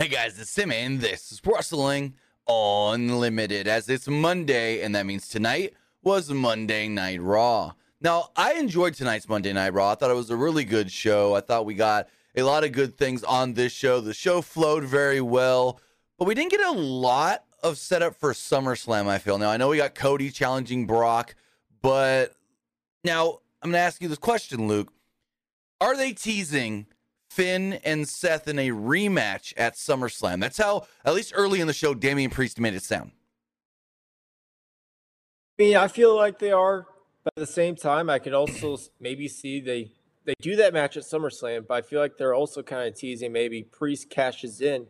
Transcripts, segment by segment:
Hey guys, it's Tim, and this is Wrestling Unlimited. As it's Monday, and that means tonight was Monday Night Raw. Now, I enjoyed tonight's Monday Night Raw. I thought it was a really good show. I thought we got a lot of good things on this show. The show flowed very well, but we didn't get a lot of setup for SummerSlam, I feel. Now, I know we got Cody challenging Brock, but now I'm going to ask you this question, Luke. Are they teasing Finn and Seth in a rematch at SummerSlam? That's how, at least early in the show, Damian Priest made it sound. I mean, I feel like they are, but at the same time, I could also maybe see they they do that match at SummerSlam, but I feel like they're also kind of teasing maybe Priest cashes in,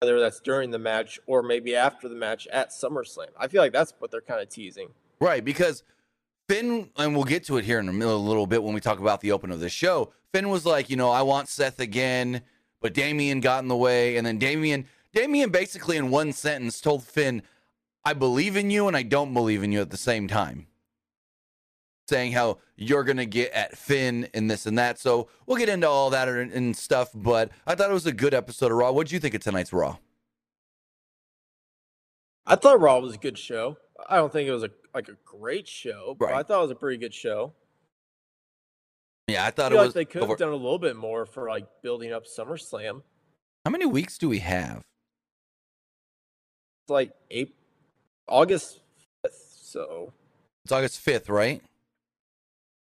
whether that's during the match or maybe after the match at SummerSlam. I feel like that's what they're kind of teasing. Right, because Finn, and we'll get to it here in a little bit when we talk about the open of the show. Finn was like, you know, I want Seth again, but Damian got in the way, and then Damian, Damian basically in one sentence told Finn, "I believe in you and I don't believe in you at the same time." Saying how you're gonna get at Finn and this and that. So we'll get into all that and, and stuff. But I thought it was a good episode of Raw. What do you think of tonight's Raw? I thought Raw was a good show. I don't think it was a like a great show, but Right. I thought it was a pretty good show. Yeah, I I thought feel it like was. they could over- have done a little bit more for like building up SummerSlam. How many weeks do we have? It's like April, August fifth, so It's August fifth, right?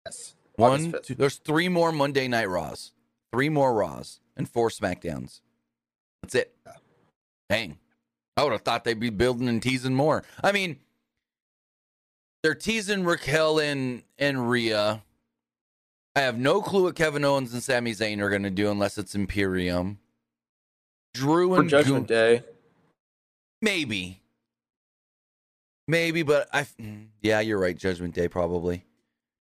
yes, One, two, there's three more Monday Night Raws, three more Raws, and four SmackDowns. That's it. Dang. I would have thought they'd be building and teasing more. I mean, they're teasing Raquel and, and Rhea. I have no clue what Kevin Owens and Sami Zayn are going to do unless it's Imperium. Drew for and Judgment Gu- Day. Maybe. Maybe, but I. mm, Yeah, you're right. Judgment Day, probably.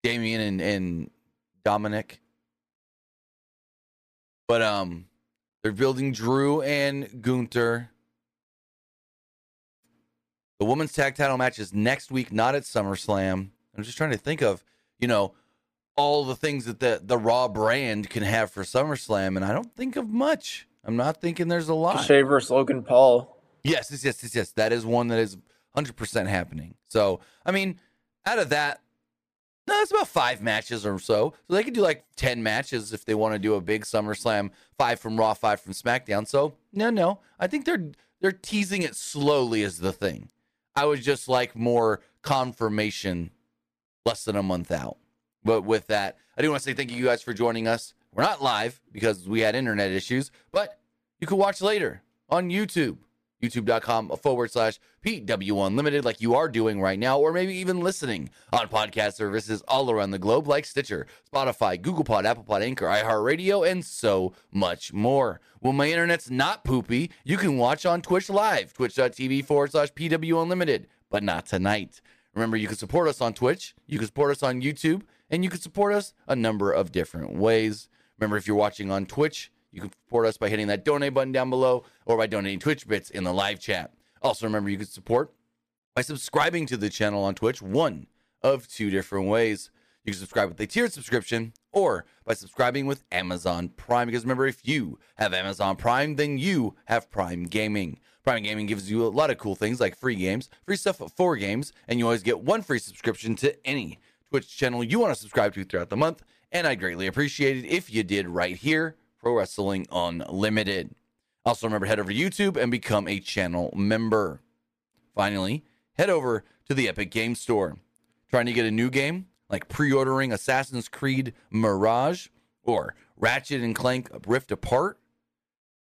Damian and, and Dominic. But um, they're building Drew and Gunther. The women's tag title match is next week, not at SummerSlam. I'm just trying to think of, you know, all the things that the the Raw brand can have for SummerSlam, and I don't think of much. I'm not thinking there's a lot. Ricochet versus Logan Paul. Yes, yes, yes, yes, yes. That is one that is 100% happening. So, I mean, out of that, no, it's about five matches or so. So they could do like 10 matches if they want to do a big SummerSlam, five from Raw, five from SmackDown. So, no, no. I think they're they're teasing it slowly is the thing. I would just like more confirmation less than a month out. But with that, I do want to say thank you guys for joining us. We're not live because we had internet issues, but you can watch later on YouTube youtube.com forward slash PW Unlimited, like you are doing right now, or maybe even listening on podcast services all around the globe, like Stitcher, Spotify, Google Pod, Apple Pod, Anchor, iHeartRadio, and so much more. When my internet's not poopy, you can watch on Twitch Live, twitch.tv forward slash PW Unlimited, but not tonight. Remember, you can support us on Twitch, you can support us on YouTube, and you can support us a number of different ways. Remember, if you're watching on Twitch, you can support us by hitting that donate button down below or by donating Twitch bits in the live chat. Also, remember you can support by subscribing to the channel on Twitch, one of two different ways. You can subscribe with a tiered subscription or by subscribing with Amazon Prime. Because remember, if you have Amazon Prime, then you have Prime Gaming. Prime Gaming gives you a lot of cool things like free games, free stuff for games, and you always get one free subscription to any Twitch channel you want to subscribe to throughout the month. And I'd greatly appreciate it if you did right here, Pro Wrestling Unlimited. Also, remember, head over to YouTube and become a channel member. Finally, head over to the Epic Game Store. Trying to get a new game like pre ordering Assassin's Creed Mirage or Ratchet and Clank Rift Apart?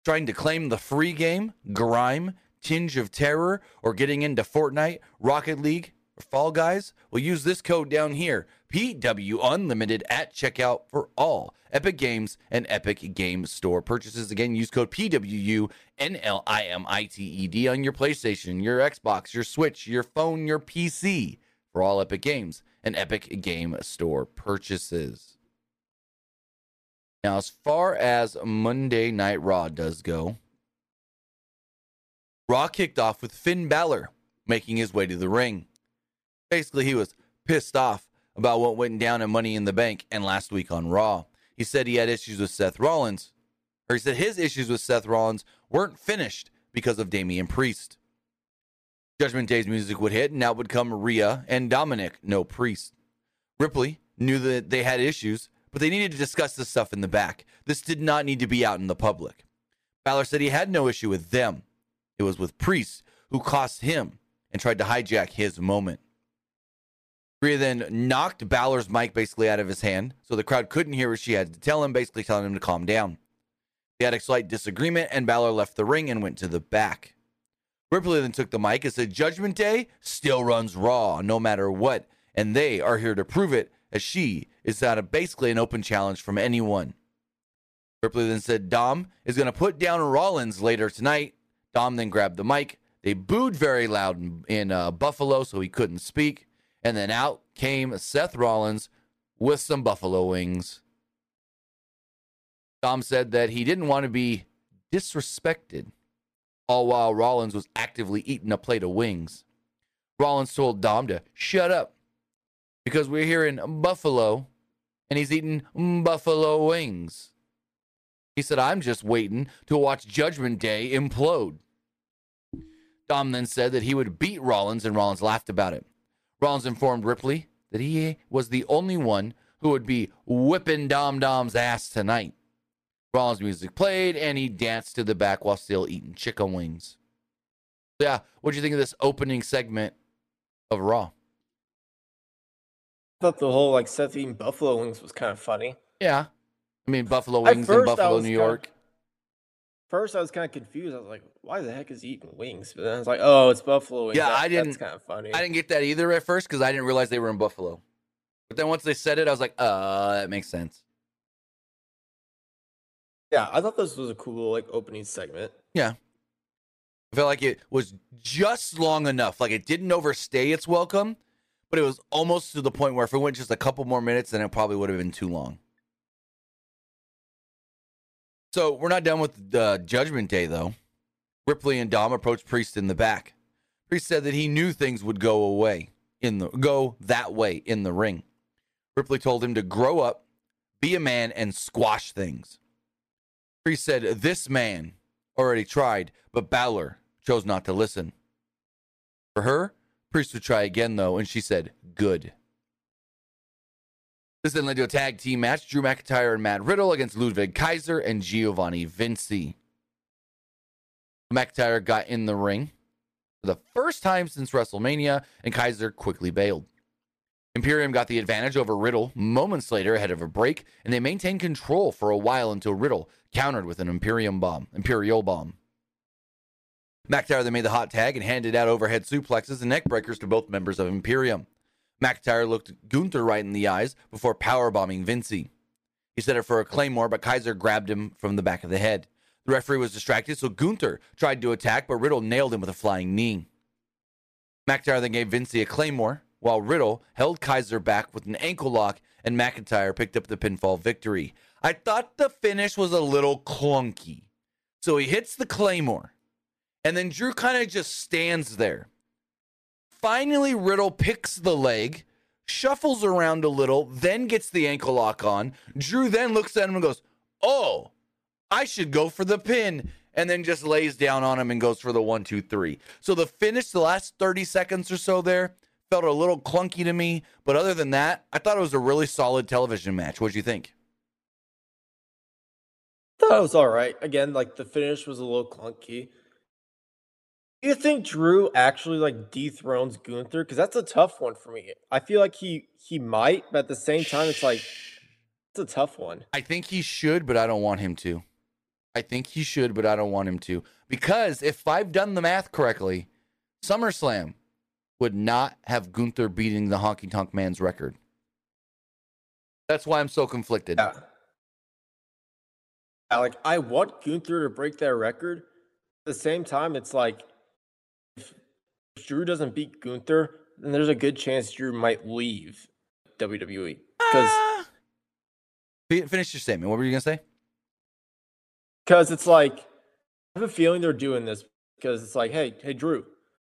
Trying to claim the free game, Grime, Tinge of Terror, or getting into Fortnite, Rocket League, or Fall Guys? Well, use this code down here, PW Unlimited at checkout for all Epic Games and Epic Game Store purchases. Again, use code PWU NLIMITED on your PlayStation, your Xbox, your Switch, your phone, your PC for all Epic Games and Epic Game Store purchases. Now, as far as Monday Night Raw does go, Raw kicked off with Finn Balor making his way to the ring. Basically, he was pissed off about what went down in Money in the Bank and last week on Raw. He said he had issues with Seth Rollins, or he said his issues with Seth Rollins weren't finished because of Damian Priest. Judgment Day's music would hit, and out would come Rhea and Dominic, no Priest. Ripley knew that they had issues, but they needed to discuss this stuff in the back. This did not need to be out in the public. Balor said he had no issue with them. It was with Priest who cost him and tried to hijack his moment. Rhea then knocked Balor's mic basically out of his hand, so the crowd couldn't hear what she had to tell him, basically telling him to calm down. They had a slight disagreement, and Balor left the ring and went to the back. Ripley then took the mic and said, Judgment Day still runs Raw, no matter what, and they are here to prove it, as she is out of basically an open challenge from anyone. Ripley then said Dom is going to put down Rollins later tonight. Dom then grabbed the mic. They booed very loud in, in uh, Buffalo, so he couldn't speak. And then out came Seth Rollins with some buffalo wings. Dom said that he didn't want to be disrespected, all while Rollins was actively eating a plate of wings. Rollins told Dom to shut up because we're here in Buffalo and he's eating buffalo wings. He said, I'm just waiting to watch Judgment Day implode. Dom then said that he would beat Rollins, and Rollins laughed about it. Rollins informed Ripley that he was the only one who would be whipping Dom Dom's ass tonight. Rollins' music played, and he danced to the back while still eating chicken wings. Yeah, what do you think of this opening segment of Raw? I thought the whole like Seth eating buffalo wings was kind of funny. Yeah, I mean Buffalo wings in Buffalo, New York. Kind of, first, I was kind of confused. I was like, "Why the heck is he eating wings?" But then I was like, "Oh, it's buffalo wings." Yeah, that, I didn't. That's kind of funny. I didn't get that either at first because I didn't realize they were in Buffalo. But then once they said it, I was like, "Uh, that makes sense." Yeah, I thought this was a cool like opening segment. Yeah. I felt like it was just long enough. Like it didn't overstay its welcome, but it was almost to the point where if it went just a couple more minutes, then it probably would have been too long. So we're not done with the Judgment Day, though. Ripley and Dom approached Priest in the back. Priest said that he knew things would go away in the go that way in the ring. Ripley told him to grow up, be a man, and squash things. Priest said this man already tried, but Balor chose not to listen. For her, Priest would try again, though, and she said, good. This then led to a tag team match Drew McIntyre and Matt Riddle against Ludwig Kaiser and Giovanni Vinci. McIntyre got in the ring for the first time since WrestleMania, and Kaiser quickly bailed. Imperium got the advantage over Riddle moments later ahead of a break, and they maintained control for a while until Riddle countered with an Imperium bomb, Imperial bomb. McIntyre then made the hot tag and handed out overhead suplexes and neck breakers to both members of Imperium. McIntyre looked Gunther right in the eyes before powerbombing Vinci. He set it for a claymore, but Kaiser grabbed him from the back of the head. The referee was distracted, so Gunther tried to attack, but Riddle nailed him with a flying knee. McIntyre then gave Vinci a claymore, while Riddle held Kaiser back with an ankle lock, and McIntyre picked up the pinfall victory. I thought the finish was a little clunky. So he hits the claymore, and then Drew kind of just stands there. Finally, Riddle picks the leg, shuffles around a little, then gets the ankle lock on. Drew then looks at him and goes, Oh, I should go for the pin. And then just lays down on him and goes for the one, two, three. So the finish, the last 30 seconds or so there, felt a little clunky to me. But other than that, I thought it was a really solid television match. What'd you think? I thought it was all right. Again, like the finish was a little clunky. Do you think Drew actually like dethrones Gunther? Because that's a tough one for me. I feel like he he might, but at the same time, it's like it's a tough one. I think he should, but I don't want him to. I think he should, but I don't want him to. Because if I've done the math correctly, SummerSlam would not have Gunther beating the Honky Tonk Man's record. That's why I'm so conflicted. Yeah. Like I want Gunther to break that record. At the same time, it's like Drew doesn't beat Gunther, then there's a good chance Drew might leave WWE. Because ah. finish your statement. What were you gonna say? Because it's like I have a feeling they're doing this because it's like, hey, hey, Drew,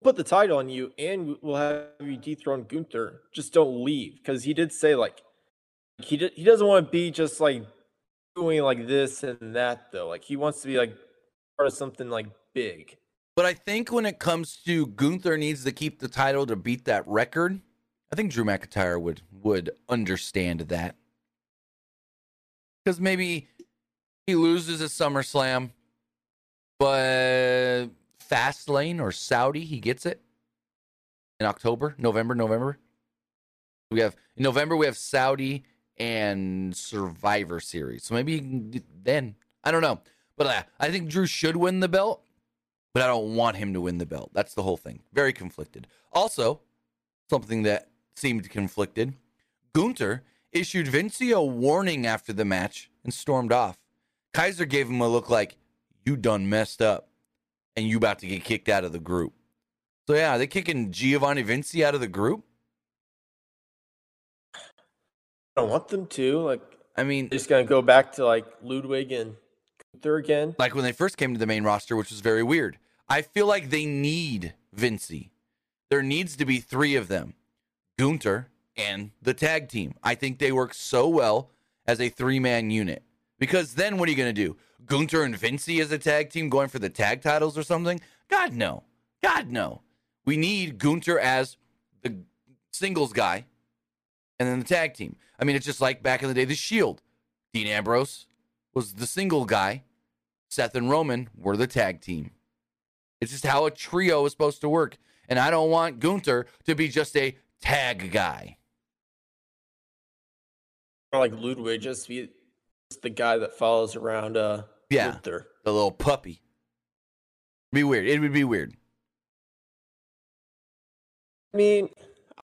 put the title on you, and we'll have you dethrone Gunther. Just don't leave, because he did say like he he doesn't want to be just like doing like this and that though. Like he wants to be like part of something like big. But I think when it comes to Gunther needs to keep the title to beat that record, I think Drew McIntyre would would understand that. Because maybe he loses at SummerSlam, but Fastlane or Saudi, he gets it in October, November, November. We have in November we have Saudi and Survivor Series, so maybe then I don't know, but uh, I think Drew should win the belt, but I don't want him to win the belt. That's the whole thing. Very conflicted. Also, something that seemed conflicted. Gunther issued Vinci a warning after the match and stormed off. Kaiser gave him a look like, you done messed up and you about to get kicked out of the group. So yeah, are they kicking Giovanni Vinci out of the group? I don't want them to. Like, I mean, just gonna go back to like Ludwig and Gunther again. like when they first came to the main roster, which was very weird. I feel like they need Vinci. There needs to be three of them Gunther and the tag team. I think they work so well as a three man unit. Because then what are you going to do? Gunther and Vinci as a tag team going for the tag titles or something? God, no. God, no. We need Gunther as the singles guy and then the tag team. I mean, it's just like back in the day, the Shield. Dean Ambrose was the single guy, Seth and Roman were the tag team. It's just how a trio is supposed to work. And I don't want Gunther to be just a tag guy. Or like Ludwig just be just the guy that follows around uh Yeah. Gunther. The little puppy. Be weird. It would be weird. I mean,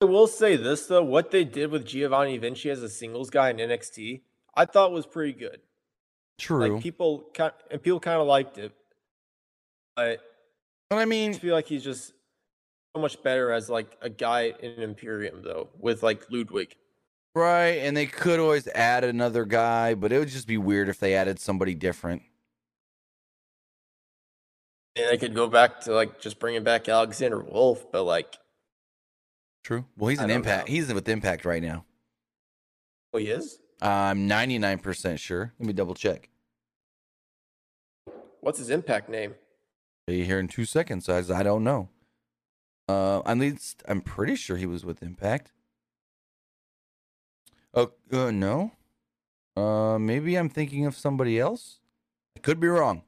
I will say this though, what they did with Giovanni Vinci as a singles guy in NXT, I thought was pretty good. True. Like people and people kind of liked it. But but I I mean, just feel like he's just so much better as like a guy in Imperium though, with like Ludwig. right. And they could always add another guy, but it would just be weird if they added somebody different. And they could go back to like just bringing back Alexander Wolfe, but like, True. Well, he's I an impact. know. He's with Impact right now. oh, he is. I'm 99% sure. Let me double check. What's his impact name? Be here in two seconds. As I don't know. Uh, at least I'm pretty sure he was with Impact. Oh uh, no. Uh, maybe I'm thinking of somebody else. I could be wrong.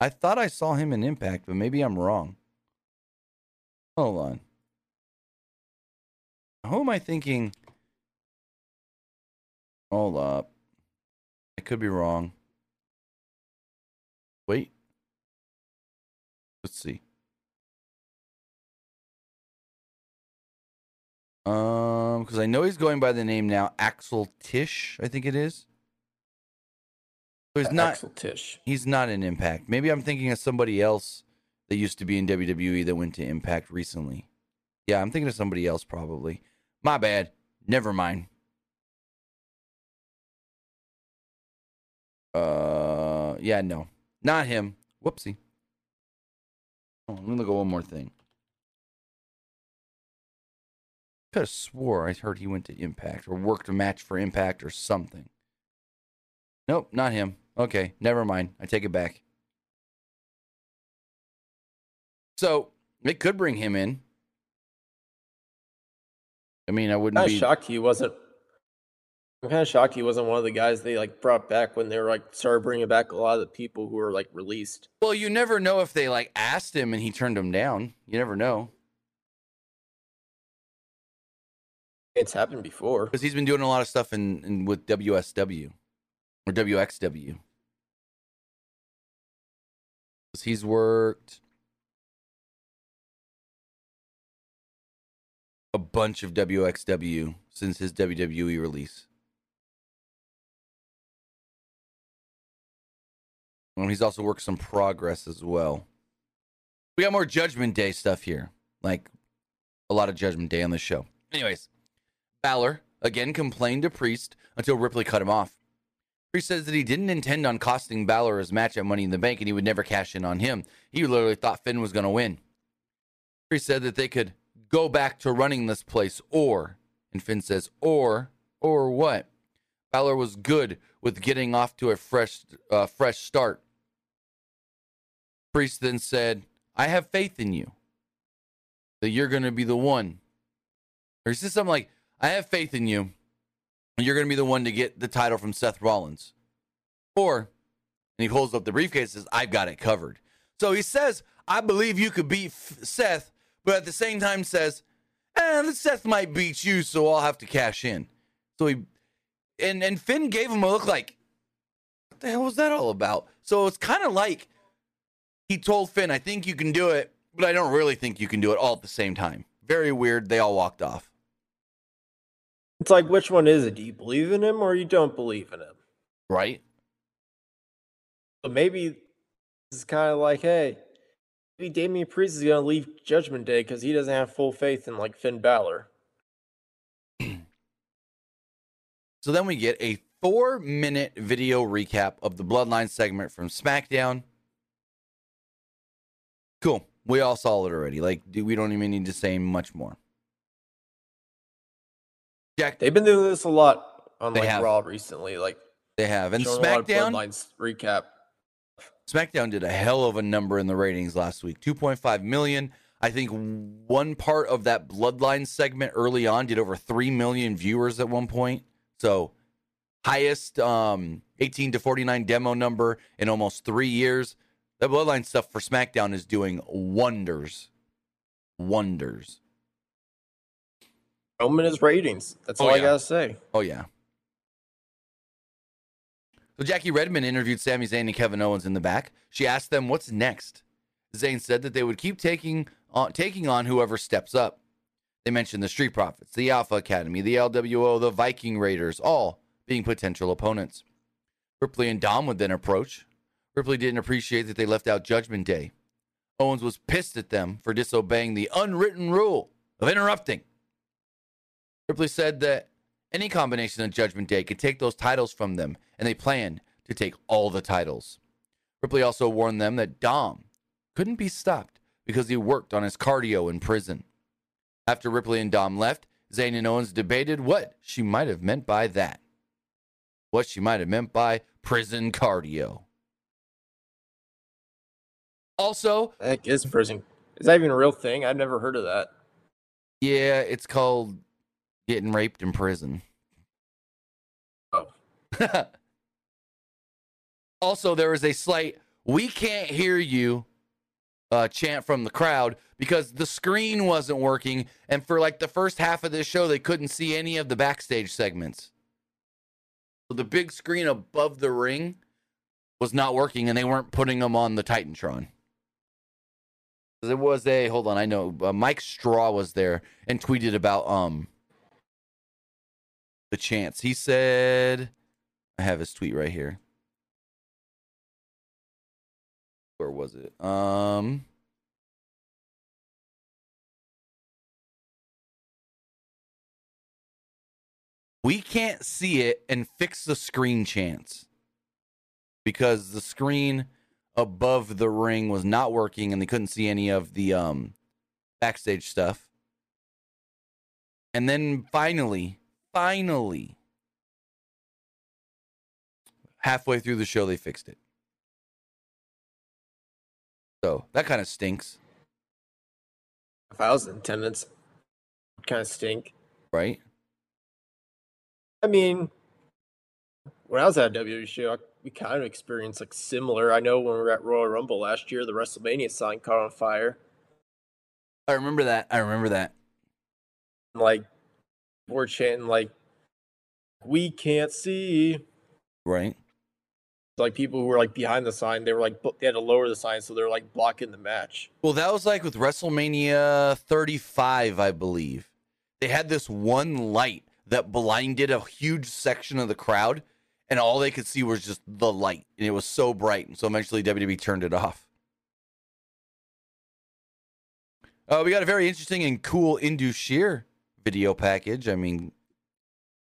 I thought I saw him in Impact, but maybe I'm wrong. Hold on. Who am I thinking? Hold up. I could be wrong. Wait. Let's see. Um, because I know he's going by the name now, Axel Tish. I think it is. So he's not. Axel Tish. He's not in Impact. Maybe I'm thinking of somebody else that used to be in WWE that went to Impact recently. Yeah, I'm thinking of somebody else probably. My bad. Never mind. Uh, yeah, no, not him. Whoopsie. Oh, let me look at one more thing. Could have swore I heard he went to Impact or worked a match for Impact or something. Nope, not him. Okay, never mind. I take it back. So it could bring him in. I mean, I wouldn't Kind be. shocked he wasn't. I'm kind of shocked he wasn't one of the guys they like brought back when they were like started bringing back a lot of the people who were like released. Well, you never know if they like asked him and he turned them down. You never know It's happened before. because he's been doing a lot of stuff in, in with WSW or WXW. Because he's worked a bunch of WXW since his WWE release. And he's also worked some progress as well. We got more Judgment Day stuff here. Like a lot of Judgment Day on the show. Anyways, Balor again complained to Priest until Ripley cut him off. Priest says that he didn't intend on costing Balor his match at Money in the Bank and he would never cash in on him. He literally thought Finn was going to win. Priest said that they could go back to running this place or, and Finn says, or, or what? Balor was good with getting off to a fresh, uh, fresh start. Priest then said, I have faith in you that you're going to be the one. Or he says something like, I have faith in you and you're going to be the one to get the title from Seth Rollins. Or, and he holds up the briefcase and says, I've got it covered. So he says, I believe you could beat Seth, but at the same time says, eh, Seth might beat you, so I'll have to cash in. So he, and, and Finn gave him a look like, what the hell was that all about? So it's kind of like he told Finn, I think you can do it, but I don't really think you can do it all at the same time. Very weird. They all walked off. It's like, which one is it? Do you believe in him or you don't believe in him? Right. But maybe this is kind of like, hey, maybe Damian Priest is going to leave Judgment Day because he doesn't have full faith in like Finn Balor. so then we get a four minute video recap of the Bloodline segment from SmackDown. Cool. We all saw it already. Like, do we don't even need to say much more. Jack, they've been doing this a lot on like have. Raw recently. Like they have, and SmackDown recap. SmackDown did a hell of a number in the ratings last week. 2.5 million. I think one part of that Bloodline segment early on did over 3 million viewers at one point. So, highest um, 18 to 49 demo number in almost three years. The Bloodline stuff for SmackDown is doing wonders. Wonders. Roman is ratings. That's oh, all yeah. I got to say. Oh, yeah. So Jackie Redmond interviewed Sami Zayn and Kevin Owens in the back. She asked them what's next. Zayn said that they would keep taking on, taking on whoever steps up. They mentioned the Street Profits, the Alpha Academy, the LWO, the Viking Raiders, all being potential opponents. Ripley and Dom would then approach. Ripley didn't appreciate that they left out Judgment Day. Owens was pissed at them for disobeying the unwritten rule of interrupting. Ripley said that any combination of Judgment Day could take those titles from them, and they planned to take all the titles. Ripley also warned them that Dom couldn't be stopped because he worked on his cardio in prison. After Ripley and Dom left, Zayn and Owens debated what she might have meant by that. What she might have meant by prison cardio. Also, heck is prison. Is that even a real thing? I've never heard of that. Yeah, it's called getting raped in prison. Oh. also, there was a slight "We can't hear you" uh, chant from the crowd because the screen wasn't working, and for like the first half of this show, they couldn't see any of the backstage segments. So the big screen above the ring was not working, and they weren't putting them on the Titantron. There was a hold on, I know uh, Mike Straw was there and tweeted about um the chance. He said, I have his tweet right here. Where was it? Um, we can't see it and fix the screen chance because the screen above the ring was not working and they couldn't see any of the um backstage stuff. And then finally, finally, halfway through the show, they fixed it. So that kind of stinks. If I was in attendance, kind of stink. Right? I mean, when I was at a WWE show, we kind of experienced like similar. I know when we were at Royal Rumble last year, the WrestleMania sign caught on fire. I remember that. I remember that. Like we're chanting like we can't see. Right. Like people who were like behind the sign, they were like they had to lower the sign, so they're like blocking the match. Well, that was like with WrestleMania 35, I believe. They had this one light that blinded a huge section of the crowd, and all they could see was just the light, and it was so bright. And so eventually WWE turned it off. Uh, we got a very interesting and cool Sher video package. I mean,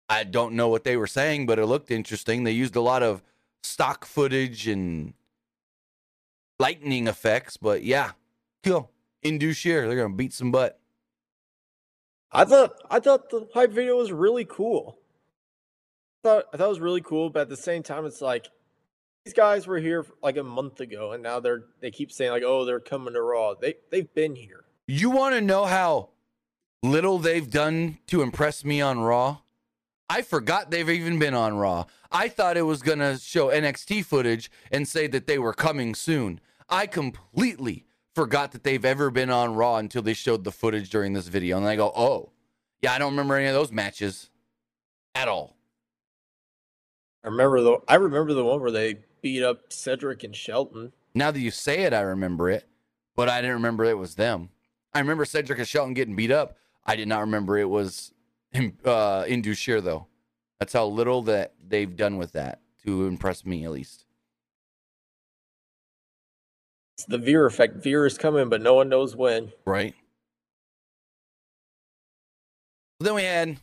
I don't know what they were saying, but it looked interesting. They used a lot of stock footage and lightning effects, but yeah, cool. Sher, they're gonna beat some butt. I thought I thought the hype video was really cool. Thought I thought it was really cool, but at the same time, it's like these guys were here like a month ago, and now they're they keep saying like, oh, they're coming to Raw. They they've been here. You want to know how little they've done to impress me on Raw? I forgot they've even been on Raw. I thought it was going to show NXT footage and say that they were coming soon. I completely forgot that they've ever been on Raw until they showed the footage during this video. And I go, oh, yeah, I don't remember any of those matches at all. I remember the I remember the one where they beat up Cedric and Shelton. Now that you say it, I remember it, but I didn't remember it was them. I remember Cedric and Shelton getting beat up. I did not remember it was him, uh, Indus Sher, though. That's how little that they've done with that to impress me, at least. It's the Veer effect. Veer is coming, but no one knows when. Right. Then we had,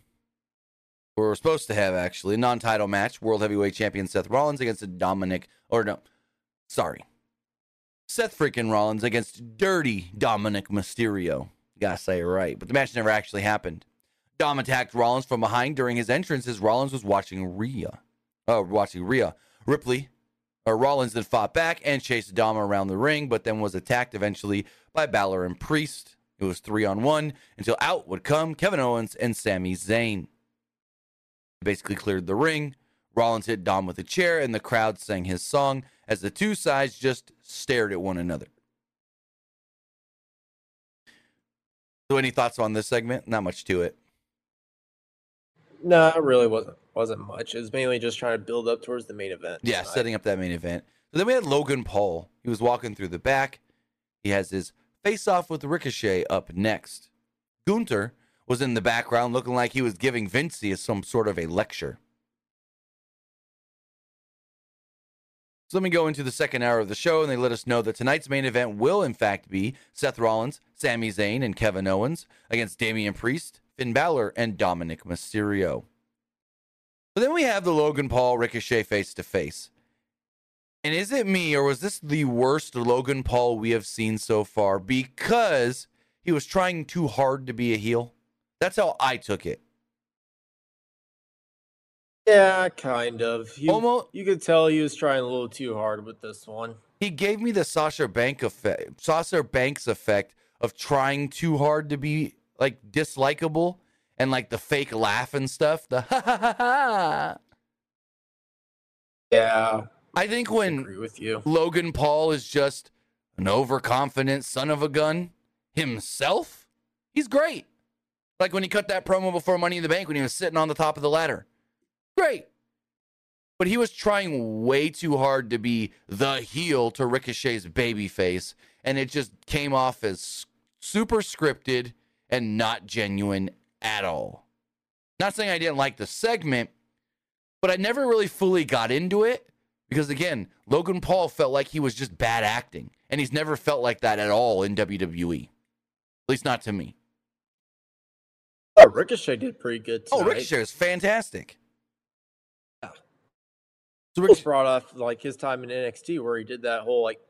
we were supposed to have actually, a non title match World Heavyweight Champion Seth Rollins against Dominic, or no, sorry, Seth freaking Rollins against dirty Dominic Mysterio. Gotta say it right. But the match never actually happened. Dom attacked Rollins from behind during his entrance as Rollins was watching Rhea. Oh, watching Rhea. Ripley, or Rollins then fought back and chased Dom around the ring, but then was attacked eventually by Balor and Priest. It was three on one until out would come Kevin Owens and Sami Zayn. Basically cleared the ring. Rollins hit Dom with a chair, and the crowd sang his song as the two sides just stared at one another. So, any thoughts on this segment? Not much to it. No, it really wasn't wasn't much. It was mainly just trying to build up towards the main event. Yeah, tonight. setting up that main event. So then we had Logan Paul. He was walking through the back. He has his face off with Ricochet up next. Gunther was in the background looking like he was giving Vinci some sort of a lecture. So let me go into the second hour of the show, and they let us know that tonight's main event will, in fact, be Seth Rollins, Sami Zayn, and Kevin Owens against Damian Priest, Finn Balor, and Dominic Mysterio. But then we have the Logan Paul Ricochet face to face. And is it me, or was this the worst Logan Paul we have seen so far because he was trying too hard to be a heel? That's how I took it. Yeah, kind of. He, Almost, you could tell he was trying a little too hard with this one. He gave me the Sasha Bank effect, Sasha Banks effect of trying too hard to be like dislikable and like the fake laugh and stuff. The ha ha ha ha. Yeah. I think when I agree with you. Logan Paul is just an overconfident son of a gun himself, he's great. Like when he cut that promo before Money in the Bank when he was sitting on the top of the ladder. Great. But he was trying way too hard to be the heel to Ricochet's baby face, and it just came off as super scripted and not genuine at all. Not saying I didn't like the segment, but I never really fully got into it because, again, Logan Paul felt like he was just bad acting, and he's never felt like that at all in WWE. At least not to me. Oh, Ricochet did pretty good. Oh, tonight. Oh, Ricochet is fantastic. Yeah. So Ricochet brought off like his time in NXT where he did that whole like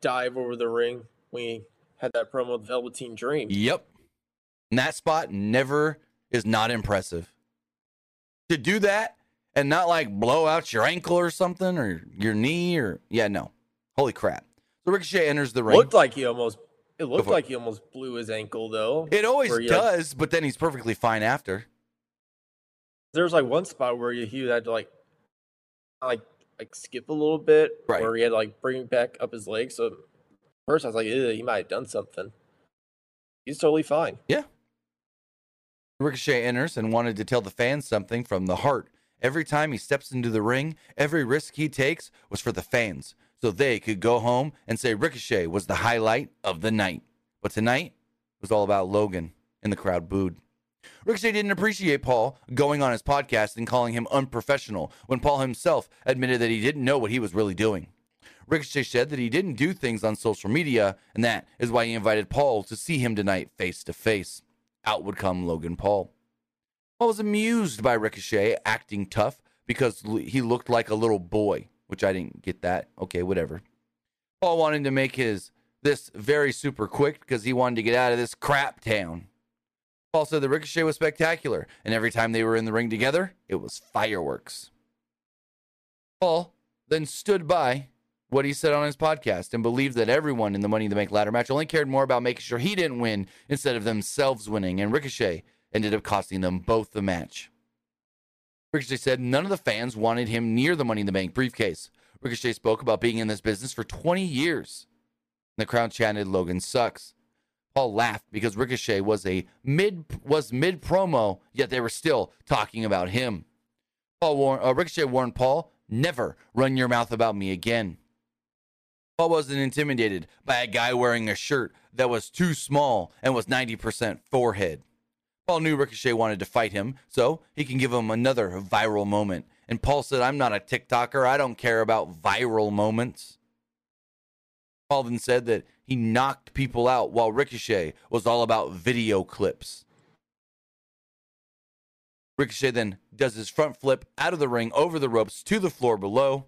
dive over the ring when he had that promo with Velveteen Dream. Yep. And that spot never is not impressive. To do that and not like blow out your ankle or something or your knee or yeah, no. Holy crap. So Ricochet enters the ring. Looked like he almost it looked like he almost blew his ankle though. It always does, like, but then he's perfectly fine after. There's like one spot where he had to like like like skip a little bit, right. where he had to like bring back up his leg. So first I was like, he might have done something. He's totally fine. Yeah. Ricochet enters and wanted to tell the fans something from the heart. Every time he steps into the ring, every risk he takes was for the fans, so they could go home and say Ricochet was the highlight of the night. But tonight was all about Logan, and the crowd booed. Ricochet didn't appreciate Paul going on his podcast and calling him unprofessional when Paul himself admitted that he didn't know what he was really doing. Ricochet said that he didn't do things on social media, and that is why he invited Paul to see him tonight face to face. Out would come Logan Paul. Paul was amused by Ricochet acting tough because he looked like a little boy, which I didn't get that. Okay, whatever. Paul wanted to make his this very super quick because he wanted to get out of this crap town. Paul said the Ricochet was spectacular, and every time they were in the ring together, it was fireworks. Paul then stood by what he said on his podcast and believed that everyone in the Money in the Bank ladder match only cared more about making sure he didn't win instead of themselves winning. And Ricochet ended up costing them both the match. Ricochet said none of the fans wanted him near the Money in the Bank briefcase. Ricochet spoke about being in this business for 20 years. The crowd chanted, "Logan sucks." Paul laughed because Ricochet was a mid was mid promo, yet they were still talking about him. Paul warned, uh, Ricochet warned Paul, "Never run your mouth about me again." Paul wasn't intimidated by a guy wearing a shirt that was too small and was 90% forehead. Paul knew Ricochet wanted to fight him, so he can give him another viral moment. And Paul said, I'm not a TikToker. I don't care about viral moments. Paul then said that he knocked people out while Ricochet was all about video clips. Ricochet then does his front flip out of the ring over the ropes to the floor below.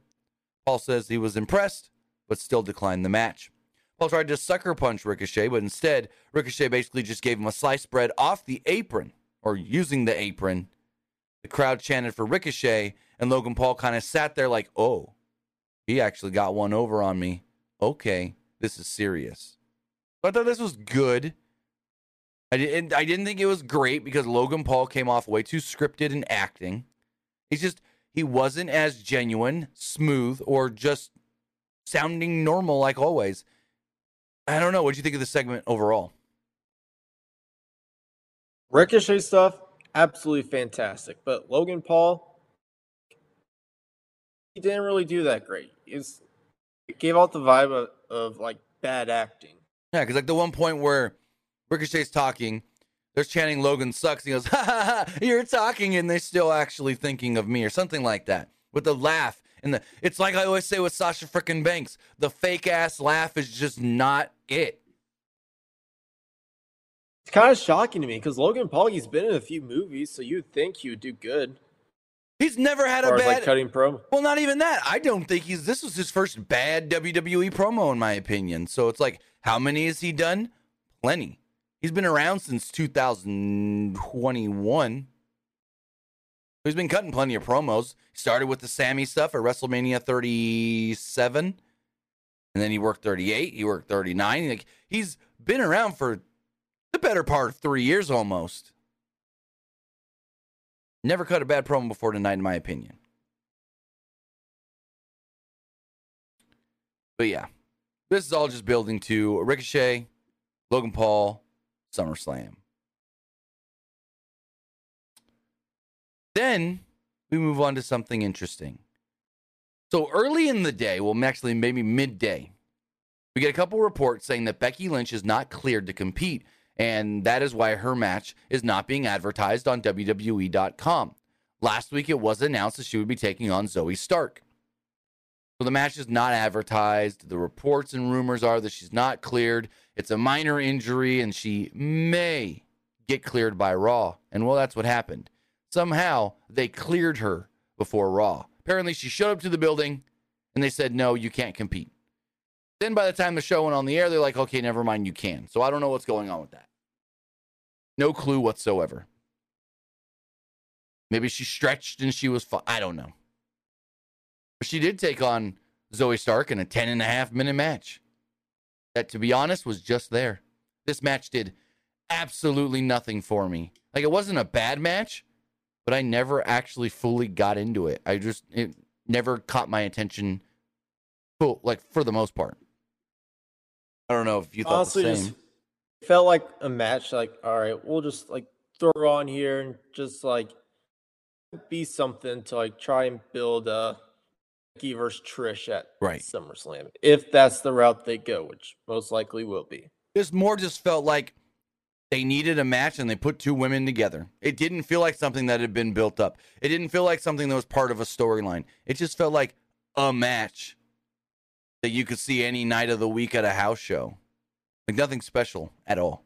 Paul says he was impressed but still declined the match. Paul tried to sucker punch Ricochet, but instead, Ricochet basically just gave him a slice bread off the apron, or using the apron. The crowd chanted for Ricochet, and Logan Paul kind of sat there like, oh, he actually got one over on me. Okay, this is serious. So I thought this was good. I didn't, I didn't think it was great because Logan Paul came off way too scripted and acting. He's just, he wasn't as genuine, smooth, or just sounding normal like always. I don't know. What do you think of the segment overall? Ricochet stuff, absolutely fantastic. But Logan Paul, he didn't really do that great. He's, it gave out the vibe of, of like bad acting. Yeah, because like the one point where Ricochet's talking, they're chanting Logan sucks. He goes, ha ha ha, you're talking, and they're still actually thinking of me or something like that with the laugh. And the it's like I always say with Sasha frickin' Banks, the fake ass laugh is just not it. It's kind of shocking to me because Logan Paul, he's been in a few movies, so you'd think he would do good. He's never had a bad like cutting promo. Well, not even that. I don't think he's. This was his first bad WWE promo, in my opinion. So it's like, how many has he done? Plenty. He's been around since 2021. He's been cutting plenty of promos. He started with the Sami stuff at WrestleMania 37, and then he worked 38. He worked 39. Like he's been around for the better part of three years almost. Never cut a bad promo before tonight, in my opinion. But yeah, this is all just building to Ricochet, Logan Paul, SummerSlam. Then we move on to something interesting. So early in the day, well, actually maybe midday, we get a couple reports saying that Becky Lynch is not cleared to compete, and that is why her match is not being advertised on WWE.com. Last week, it was announced that she would be taking on Zoey Stark. So the match is not advertised. The reports and rumors are that she's not cleared. It's a minor injury, and she may get cleared by Raw. And well, that's what happened. Somehow they cleared her before Raw. Apparently, she showed up to the building and they said, no, you can't compete. Then by the time the show went on the air, they're like, okay, never mind, you can. So I don't know what's going on with that. No clue whatsoever. Maybe she stretched and she was fine. I don't know. But she did take on Zoey Stark in a 10 and a half minute match. That, to be honest, was just there. This match did absolutely nothing for me. Like, it wasn't a bad match, but I never actually fully got into it. I just, it never caught my attention, full, like, for the most part. I don't know if you thought Honestly, the just same. felt like a match. Like, all right, we'll just like throw on here and just like be something to like try and build a Becky versus Trish at Right. SummerSlam, if that's the route they go, which most likely will be. This more just felt like they needed a match and they put two women together. It didn't feel like something that had been built up. It didn't feel like something that was part of a storyline. It just felt like a match that you could see any night of the week at a house show. Like nothing special at all.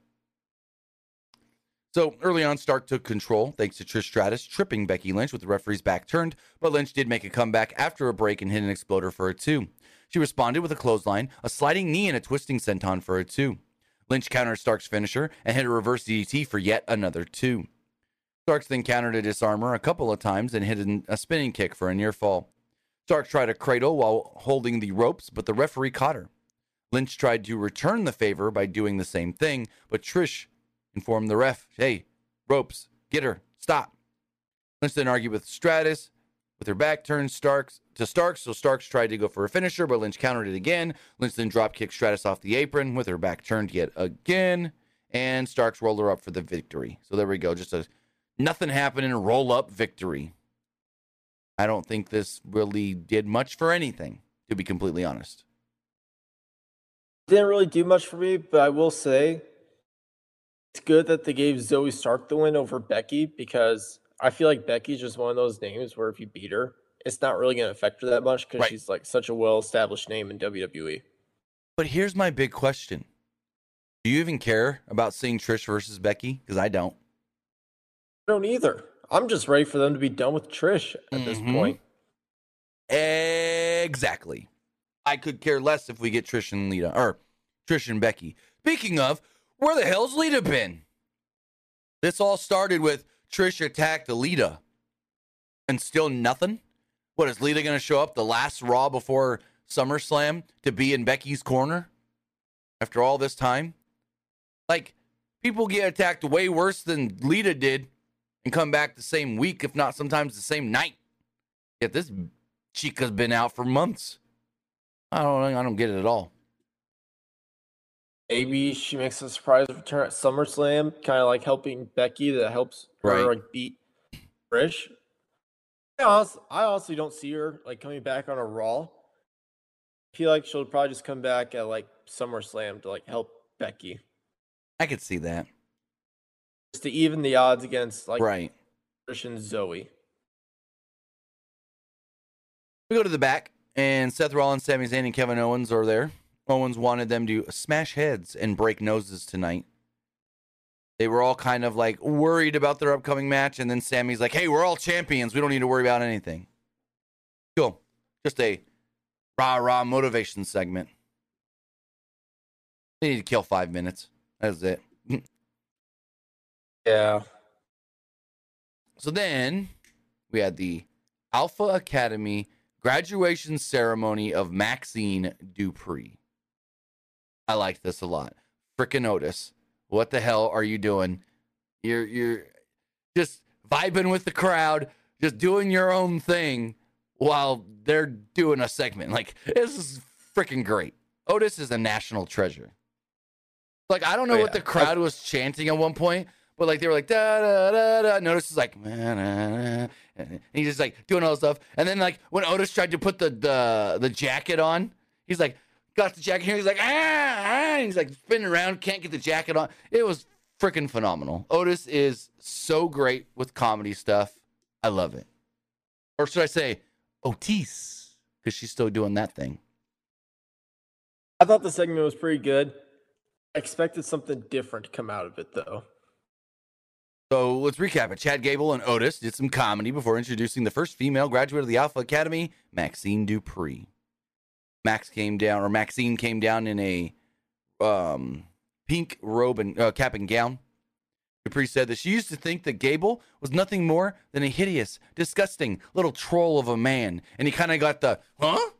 So early on, Stark took control thanks to Trish Stratus tripping Becky Lynch with the referee's back turned, but Lynch did make a comeback after a break and hit an exploder for a two. She responded with a clothesline, a sliding knee, and a twisting senton for a two. Lynch countered Stark's finisher and hit a reverse DDT for yet another two. Starks then countered a disarmer a couple of times and hit a spinning kick for a near fall. Stark tried a cradle while holding the ropes, but the referee caught her. Lynch tried to return the favor by doing the same thing, but Trish informed the ref, hey, ropes, get her, stop. Lynch then argued with Stratus with her back turned Starks to Starks, so Starks tried to go for a finisher, but Lynch countered it again. Lynch then drop kicked Stratus off the apron with her back turned yet again, and Starks rolled her up for the victory. So there we go, just a nothing happening, roll up victory. I don't think this really did much for anything, to be completely honest. Didn't really do much for me, but I will say it's good that they gave Zoey Stark the win over Becky because I feel like Becky's just one of those names where if you beat her, it's not really going to affect her that much because Right. she's like such a well established name in. WWE. But here's my big question Do you even care about seeing Trish versus Becky? Because I don't. I don't either. I'm just ready for them to be done with Trish at this Mhm. point. Exactly. I could care less if we get Trish and Lita, or Trish and Becky. Speaking of, where the hell's Lita been? This all started with Trish attacked Lita, and still nothing. What is Lita going to show up the last Raw before SummerSlam to be in Becky's corner after all this time? Like, people get attacked way worse than Lita did and come back the same week, if not sometimes the same night. Yet this Chica's been out for months. I don't I don't get it at all. Maybe she makes a surprise return at SummerSlam, kind of like helping Becky that helps her Right. like beat Trish. I honestly, I honestly don't see her like coming back on a Raw. I feel like she'll probably just come back at like SummerSlam to like help Becky, I could see that. just to even the odds against like right. Trish and Zoey. We go to the back, and Seth Rollins, Sami Zayn, and Kevin Owens are there. Owens wanted them to smash heads and break noses tonight. They were all kind of like worried about their upcoming match, and then Sami's like, "Hey, we're all champions. We don't need to worry about anything." Cool. Just a rah rah motivation segment. They need to kill five minutes. That's it. Yeah. So then we had the Alpha Academy graduation ceremony of Maxine Dupree. I liked this a lot. Frickin' Otis, what the hell are you doing? You're you're just vibing with the crowd, just doing your own thing while they're doing a segment. Like this is freaking great. Otis is a national treasure. Like I don't know Oh, what the crowd was chanting at one point, but like they were like da da da da. Otis is like, "Na, na, na," and he's just like doing all this stuff. And then like when Otis tried to put the the the jacket on, he's like got the jacket here. He's like ah, ah he's like spinning around, can't get the jacket on. It was freaking phenomenal. Otis is so great with comedy stuff. I love it. Or should I say Otis? Because she's still doing that thing. I thought the segment was pretty good. I expected something different to come out of it though. So let's recap it. Chad Gable and Otis did some comedy before introducing the first female graduate of the Alpha Academy, Maxine Dupree. Max came down, or Maxine came down in a um, pink robe and uh, cap and gown. Dupree said that she used to think that Gable was nothing more than a hideous, disgusting little troll of a man. And he kind of got the, huh?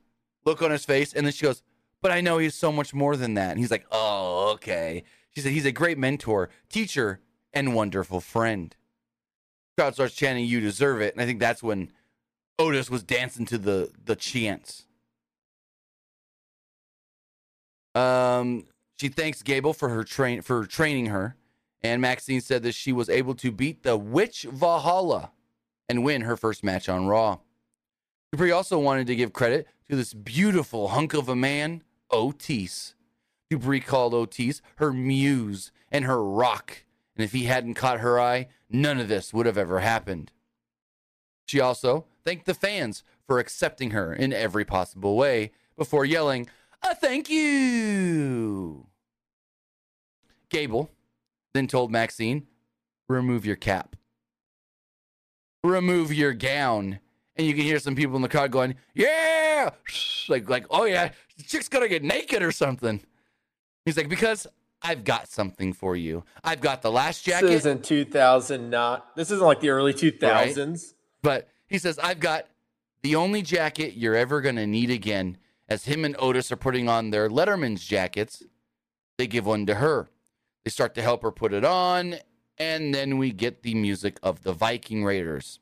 Look on his face. And then she goes, but I know he's so much more than that. And he's like, oh, okay. She said, he's a great mentor, teacher, and wonderful friend. Crowd starts chanting, "You deserve it," and I think that's when Otis was dancing to the the chants. Um, she thanks Gable for her train for training her, and Maxine said that she was able to beat the Witch Valhalla and win her first match on Raw. Dupree also wanted to give credit to this beautiful hunk of a man, Otis. Dupree called Otis her muse and her rock, and if he hadn't caught her eye, none of this would have ever happened. She also thanked the fans for accepting her in every possible way before yelling, a thank you. Gable then told Maxine, remove your cap, remove your gown. And you can hear some people in the crowd going, yeah, like, like, oh yeah, the chick's gonna get naked or something. He's like, because I've got something for you. I've got the last jacket. This isn't 2000, not this isn't like the early 2000s. But he says, I've got the only jacket you're ever going to need again, as him and Otis are putting on their Letterman's jackets, they give one to her. They start to help her put it on, and then we get the music of the Viking Raiders.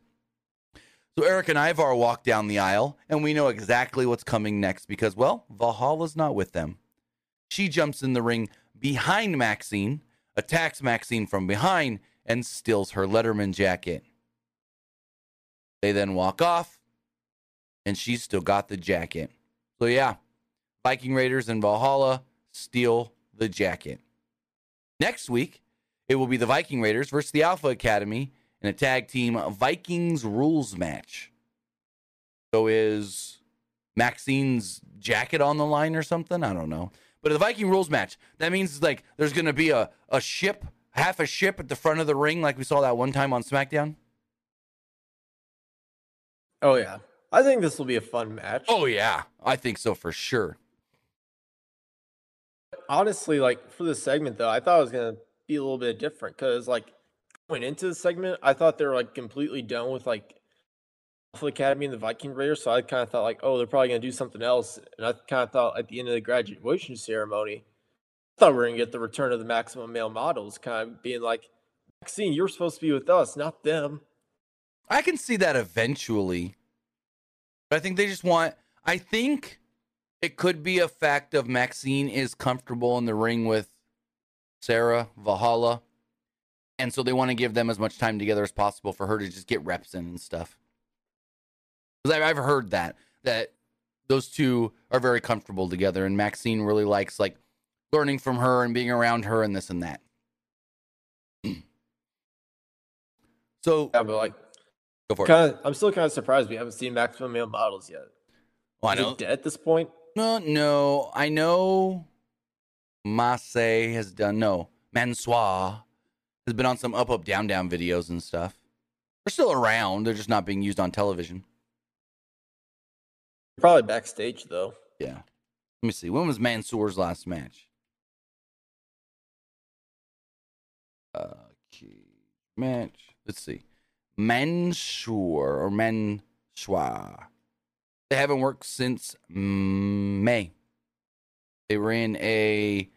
So Erik and Ivar walk down the aisle, and we know exactly what's coming next because, well, Valhalla's not with them. She jumps in the ring behind Maxine, attacks Maxine from behind, and steals her Letterman jacket. They then walk off, and she's still got the jacket. So, yeah, Viking Raiders and Valhalla steal the jacket. Next week, it will be the Viking Raiders versus the Alpha Academy in a tag team Vikings rules match. So, is Maxine's jacket on the line or something? I don't know. But the Viking rules match, that means like there's going to be a, a ship, half a ship at the front of the ring, like we saw that one time on SmackDown. Oh yeah, I think this will be a fun match. Oh, yeah. I think so for sure. honestly, like for this segment though, I thought it was gonna be a little bit different because like going into the segment, I thought they were like completely done with like Alpha Academy and the Viking Raiders. So I kind of thought like, oh, they're probably gonna do something else. And I kind of thought at the end of the graduation ceremony, I thought we are gonna get the return of the maximum male models, kind of being like, Maxine, you're supposed to be with us, not them. I can see that eventually. But I think they just want, I think it could be a fact of Maxine is comfortable in the ring with Sarah, Valhalla. And so they want to give them as much time together as possible for her to just get reps in and stuff. Because I've heard that, that those two are very comfortable together. And Maxine really likes like learning from her and being around her and this and that. so Yeah, but like, go for it. kind of, I'm still kind of surprised we haven't seen maximum male models yet. Well, I Is it know. dead at this point? No, no. I know Mace has done no. Mansoir has been on some up up down down videos and stuff. They're still around. They're just not being used on television. Probably backstage though. Yeah. Let me see. When was Mansour's last match? Uh, key match. Let's see. Mansour or Mansoir. They haven't worked since May. They were in a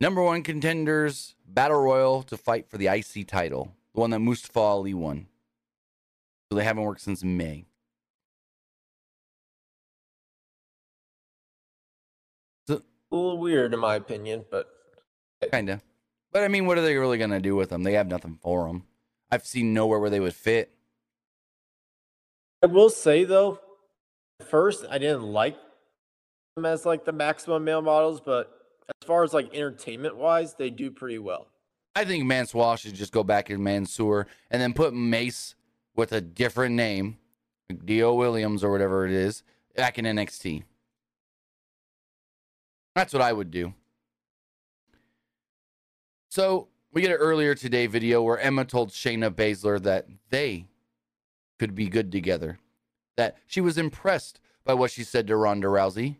number one contenders battle royal to fight for the IC title, the one that Mustafa Ali won. So they haven't worked since May. A little weird in my opinion, but Kinda. But I mean, what are they really gonna do with them? They have nothing for them. I've seen nowhere where they would fit. I will say though, at first I didn't like them as like the maximum male models, but as far as like entertainment wise, they do pretty well. I think Mansoir should just go back in Mansoor and then put Mace with a different name, Dio Williams or whatever it is, back in NXT. That's what I would do. So we get an earlier today video where Emma told Shayna Baszler that they could be good together. That she was impressed by what she said to Ronda Rousey,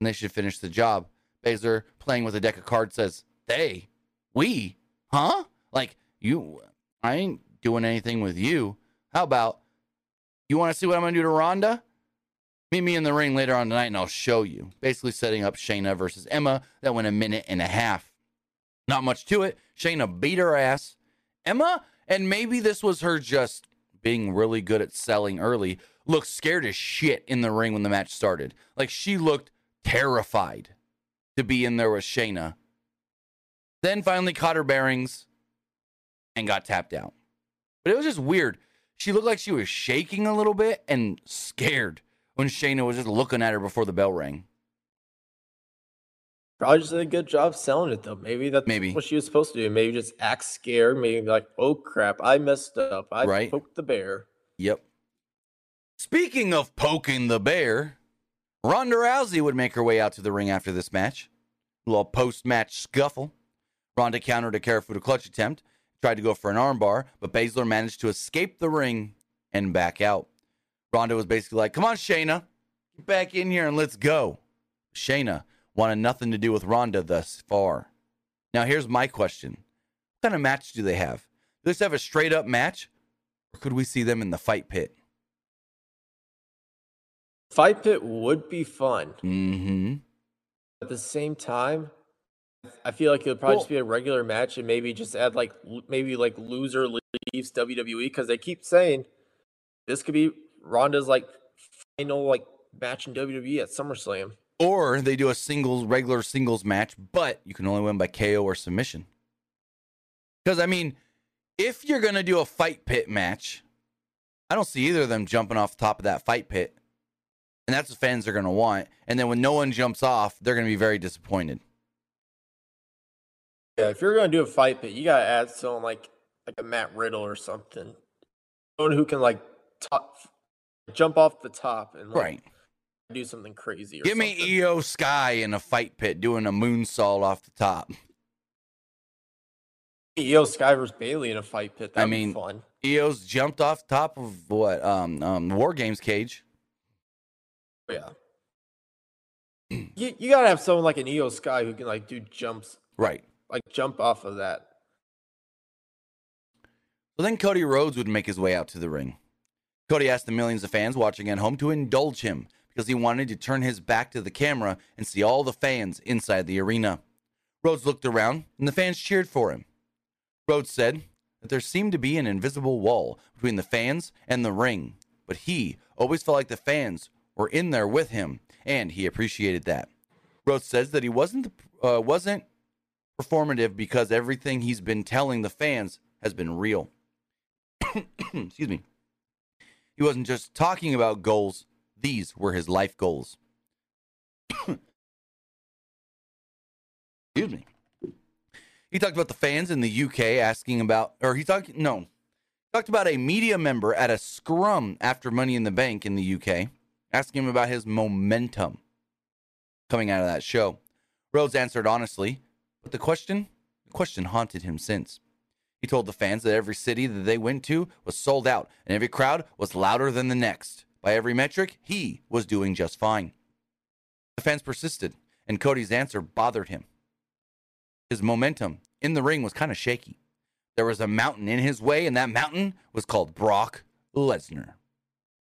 and they should finish the job. Baszler, playing with a deck of cards, says, "They, we, huh? Like you? I ain't doing anything with you. How about you want to see what I'm gonna do to Ronda? Meet me in the ring later on tonight, and I'll show you." Basically, setting up Shayna versus Emma. That went a minute and a half. Not much to it. Shayna beat her ass. Emma, and maybe this was her just being really good at selling early, looked scared as shit in the ring when the match started. Like she looked terrified to be in there with Shayna. Then finally caught her bearings and got tapped out. But it was just weird. She looked like she was shaking a little bit and scared when Shayna was just looking at her before the bell rang. Probably just did a good job selling it though. Maybe that's Maybe. what she was supposed to do. Maybe just act scared. Maybe be like, oh crap, I messed up. I Right. poked the bear. Yep. Speaking of poking the bear, Ronda Rousey would make her way out to the ring after this match. A little post match scuffle. Ronda countered a Kirifuda clutch attempt, tried to go for an armbar, but Baszler managed to escape the ring and back out. Ronda was basically like, Come on, Shayna, get back in here and let's go. Shayna wanted nothing to do with Ronda thus far. Now, here's my question What kind of match do they have? Do they just have a straight up match, or could we see them in the fight pit? Fight pit would be fun. Mm-hmm. At the same time, I feel like it would probably just be a regular match and maybe just add like maybe like loser leaves WWE because they keep saying this could be Ronda's like final like match in WWE at SummerSlam. Or they do a singles, regular singles match, but you can only win by KO or submission. Because, I mean, if you're going to do a fight pit match, I don't see either of them jumping off the top of that fight pit. And that's what fans are going to want. And then when no one jumps off, they're going to be very disappointed. Yeah, if you're gonna do a fight pit, you gotta add someone like like a Matt Riddle or something, someone who can like top, jump off the top and like, Right. Do something crazy. Or Give me. IYO SKY in a fight pit doing a moonsault off the top. IYO SKY versus Bayley in a fight pit. I That'd mean- be fun. IYO's jumped off top of what? Um, um, War Games cage. Yeah. You, you gotta have someone like an IYO SKY who can like do jumps, Right. like jump off of that. So then Cody Rhodes would make his way out to the ring. Cody asked the millions of fans watching at home to indulge him because he wanted to turn his back to the camera and see all the fans inside the arena. Rhodes looked around and the fans cheered for him. Rhodes said that there seemed to be an invisible wall between the fans and the ring, but he always felt like the fans were in there with him, and he appreciated that. Rhodes says that he wasn't uh, wasn't performative because everything he's been telling the fans has been real. Excuse me. He wasn't just talking about goals, these were his life goals. Excuse me. He talked about the fans in the UK asking about, or he talked, no, talked about a media member at a scrum after Money in the Bank in the UK, asking him about his momentum coming out of that show. Rhodes answered honestly, but the question, the question haunted him since. He told the fans that every city that they went to was sold out and every crowd was louder than the next. By every metric, he was doing just fine. The fans persisted, and Cody's answer bothered him. His momentum in the ring was kind of shaky. There was a mountain in his way, and that mountain was called Brock Lesnar.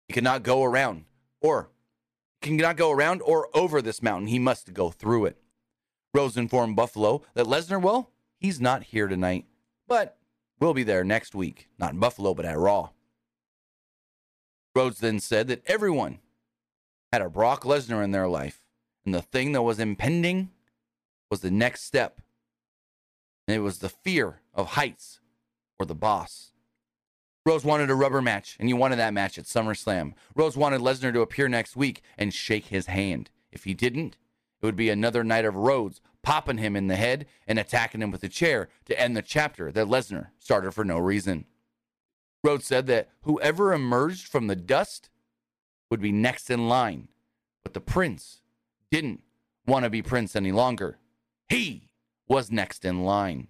He could not go around, or cannot go around or over this mountain. He must go through it. Rhodes informed Buffalo that Lesnar, well, he's not here tonight, but will be there next week. Not in Buffalo, but at Raw. Rhodes then said that everyone had a Brock Lesnar in their life, and the thing that was impending was the next step. And it was the fear of heights or the boss. Rhodes wanted a rubber match, and he wanted that match at SummerSlam. Rhodes wanted Lesnar to appear next week and shake his hand. If he didn't, it would be another night of Rhodes popping him in the head and attacking him with a chair to end the chapter that Lesnar started for no reason. Rhodes said that whoever emerged from the dust would be next in line, but the prince didn't want to be prince any longer. He was next in line.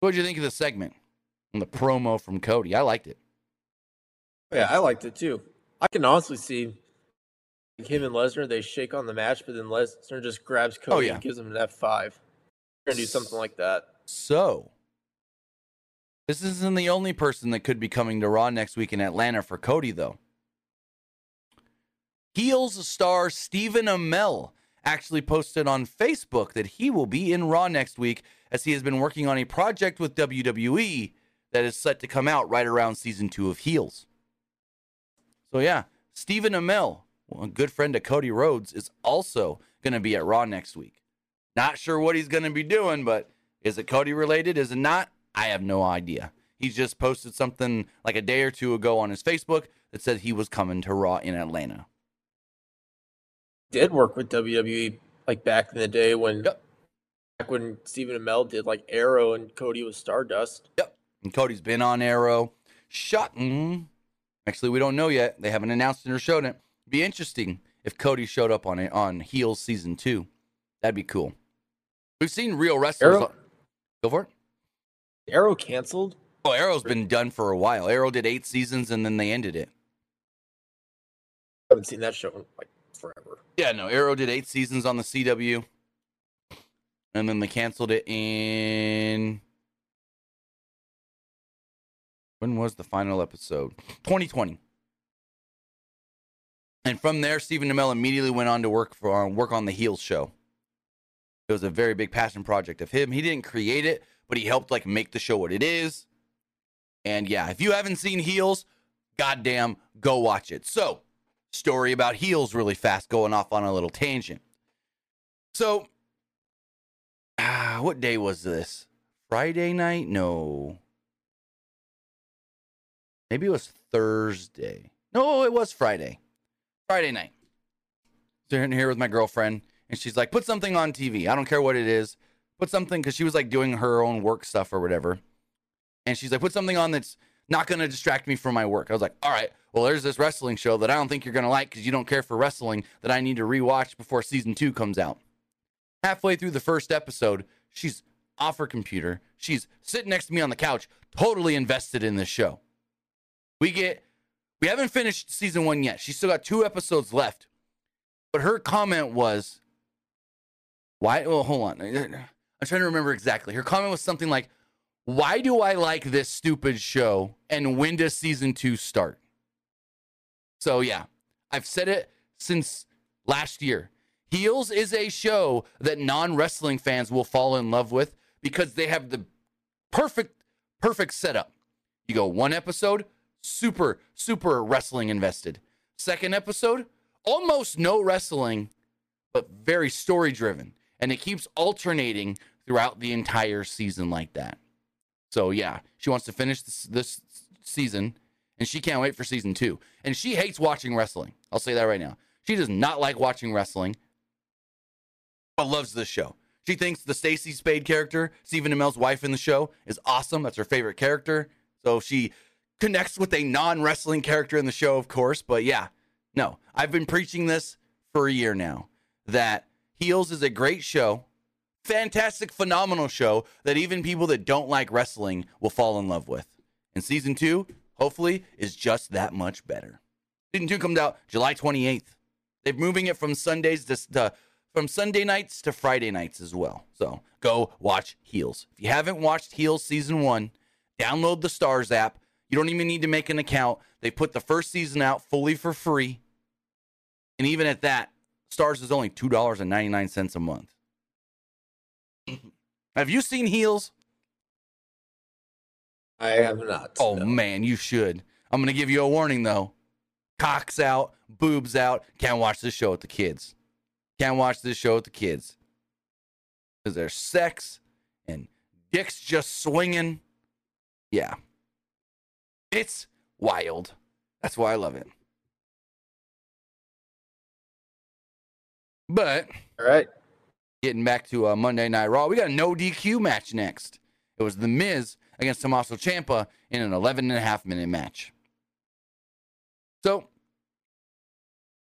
What did you think of the segment and the promo from Cody? I liked it. Oh, yeah, I liked it too. I can honestly see him and Lesnar. They shake on the match, but then Lesnar just grabs oh, Cody Oh, yeah. and gives him an F five. Gonna do something like that. So, this isn't the only person that could be coming to Raw next week in Atlanta for Cody, though. Heels star Stephen Amell actually posted on Facebook that he will be in Raw next week as he has been working on a project with WWE that is set to come out right around season two of Heels. So, yeah, Stephen Amell, a good friend of Cody Rhodes, is also going to be at Raw next week. Not sure what he's going to be doing, but is it Cody related? Is it not? I have no idea. He's just posted something like a day or two ago on his Facebook that said he was coming to Raw in Atlanta. Did work with WWE like back in the day when Yep. back when Stephen Amell did like Arrow and Cody was Stardust. Yep. And Cody's been on Arrow. Shut. Mm, actually, we don't know yet. They haven't announced it or shown it. Be interesting if Cody showed up on it on Heels season two. That'd be cool. We've seen real wrestlers. Arrow, Go for it. Arrow canceled. Oh, Arrow's been done for a while. Arrow did eight seasons and then they ended it. I haven't seen that show in like forever. Yeah, no, Arrow did eight seasons on the CW. And then they canceled it in. When was the final episode? 2020. And from there, Stephen Amell immediately went on to work for uh, work on the Heels show. It was a very big passion project of him. He didn't create it, but he helped like make the show what it is. And yeah, if you haven't seen Heels, goddamn, go watch it. So, story about Heels really fast, going off on a little tangent. So, ah, what day was this? Friday night? No. Maybe it was Thursday. No, it was Friday. Friday night. Sitting here with my girlfriend, and she's like, put something on TV. I don't care what it is. Put something, because she was like doing her own work stuff or whatever. And she's like, put something on that's not going to distract me from my work. I was like, all right, well, there's this wrestling show that I don't think you're going to like because you don't care for wrestling that I need to rewatch before season two comes out. Halfway through the first episode, she's off her computer. She's sitting next to me on the couch, totally invested in this show. We get, we haven't finished season one yet. She's still got two episodes left. But her comment was, why? Well, hold on. I'm trying to remember exactly. Her comment was something like, why do I like this stupid show? And when does season two start? So, yeah, I've said it since last year. Heels is a show that non wrestling fans will fall in love with because they have the perfect, perfect setup. You go one episode, super, super wrestling invested. Second episode, almost no wrestling, but very story driven. And it keeps alternating throughout the entire season like that. So yeah, she wants to finish this, this season, and she can't wait for season two. And she hates watching wrestling. I'll say that right now. She does not like watching wrestling, but loves this show. She thinks the Staci Spade character, Stephen Amell's wife in the show, is awesome. That's her favorite character. So she connects with a non wrestling character in the show, of course. But yeah, no, I've been preaching this for a year now that Heels is a great show fantastic, phenomenal show that even people that don't like wrestling will fall in love with. And season two, hopefully, is just that much better. Season two comes out July 28th. They're moving it from Sundays to, to from Sunday nights to Friday nights as well. So go watch Heels. If you haven't watched Heels season one, download the Starz app. You don't even need to make an account. They put the first season out fully for free. And even at that, Starz is only $2.99 a month. Have you seen Heels? I have not. Oh no. man, you should. I'm gonna give you a warning though. Cocks out, boobs out. Can't watch this show with the kids. Can't watch this show with the kids because there's sex and dicks just swinging. Yeah, it's wild. That's why I love it. But all right, Getting back to uh, Monday Night Raw, we got a no DQ match next. It was The Miz against Tommaso Ciampa in an 11 and a half minute match. So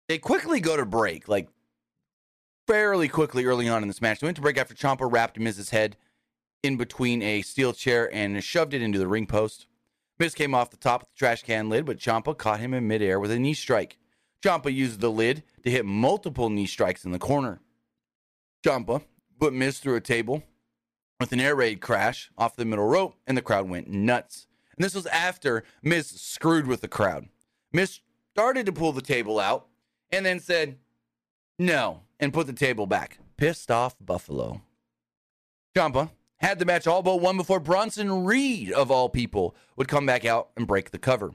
they quickly go to break, like fairly quickly early on in this match. They went to break after Ciampa wrapped Miz's head in between a steel chair and shoved it into the ring post. Miz came off the top of the trash can lid, but Ciampa caught him in midair with a knee strike. Ciampa used the lid to hit multiple knee strikes in the corner. Ciampa put Miz through a table with an air raid crash off the middle rope, and the crowd went nuts. And this was after Miz screwed with the crowd. Miz started to pull the table out and then said, no, and put the table back. Pissed off Buffalo. Ciampa had the match all but won before Bronson Reed, of all people, would come back out and break the cover.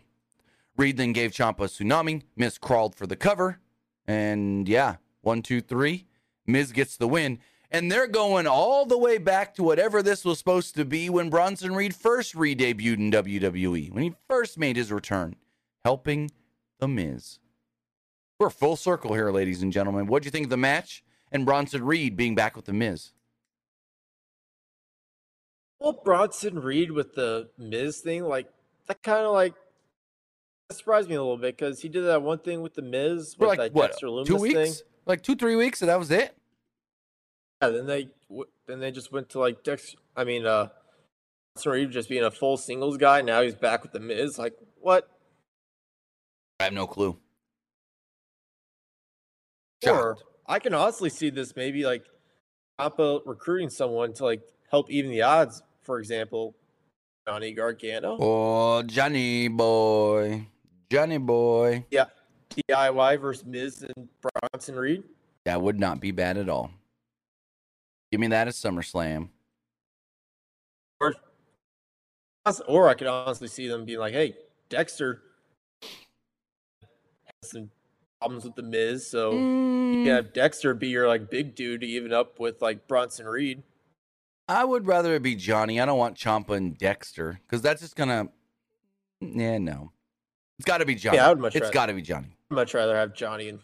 Reed then gave Ciampa a tsunami. Miz crawled for the cover. And yeah, one, two, three. Miz gets the win. And they're going all the way back to whatever this was supposed to be when Bronson Reed first re debuted in WWE, when he first made his return, helping The Miz. We're full circle here, ladies and gentlemen. What do you think of the match and Bronson Reed being back with The Miz? Well, Bronson Reed with the Miz thing, like, that kind of like surprised me a little bit because he did that one thing with the Miz with like, that what, Dexter Lumis two weeks? thing. Like two, three weeks, and that was it. Yeah, then they then they just went to like Dex. I mean, uh, Reed just being a full singles guy. Now he's back with the Miz. Like what? I have no clue. Or I can honestly see this maybe like Ciampa recruiting someone to like help even the odds. For example, Johnny Gargano. Oh, Johnny boy, Johnny boy. Yeah, DIY versus Miz and Bronson Reed. That would not be bad at all. Give me that at SummerSlam. Or, or I could honestly see them being like, "Hey, Dexter has some problems with the Miz, so you Mm, can have Dexter be your like big dude to even up with like Bronson Reed." I would rather it be Johnny. I don't want Ciampa and Dexter because that's just gonna. Yeah, no. It's got to be Johnny. I would much It's got to be Johnny. I'd much rather have Johnny and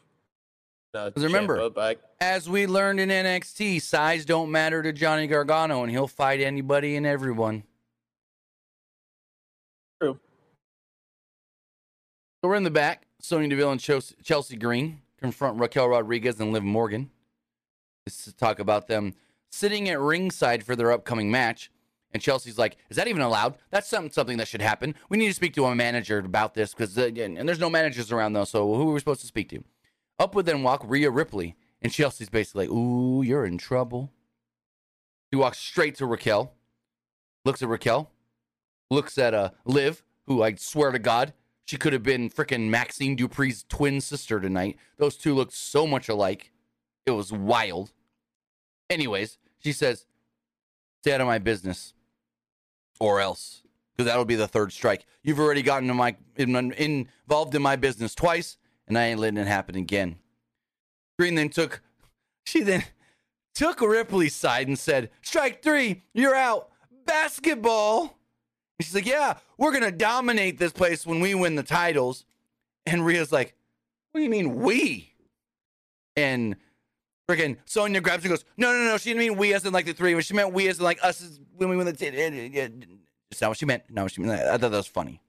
uh, 'Cause remember- back. As we learned in NXT, size don't matter to Johnny Gargano, and he'll fight anybody and everyone. True. So we're in the back. Sonya Deville and Chelsea Chelsea Green confront Raquel Rodriguez and Liv Morgan. This is to talk about them sitting at ringside for their upcoming match. And Chelsea's like, "Is that even allowed? That's something something that should happen. We need to speak to a manager about this because uh, and and there's no managers around though. So who are we supposed to speak to?" Up with then walk Rhea Ripley, and Chelsea's basically like, "Ooh, you're in trouble." He walks straight to Raquel, looks at Raquel, looks at uh Liv, who I swear to God, she could have been freaking Maxine Dupree's twin sister tonight. Those two looked so much alike. It was wild. Anyways, she says, Stay out of my business. Or else. Because that'll be the third strike. You've already gotten in my, in, involved in my business twice, and I ain't letting it happen again. Green then took, she then took Ripley's side and said, Strike three, you're out. Basketball. And she's like, Yeah, we're going to dominate this place when we win the titles. And Rhea's like, What do you mean, we? And freaking Sonya grabs and goes, No, no, no. She didn't mean we as in like the three. but She meant we as in like us when we win the. T- it's not what she meant. What she meant. I thought that was funny.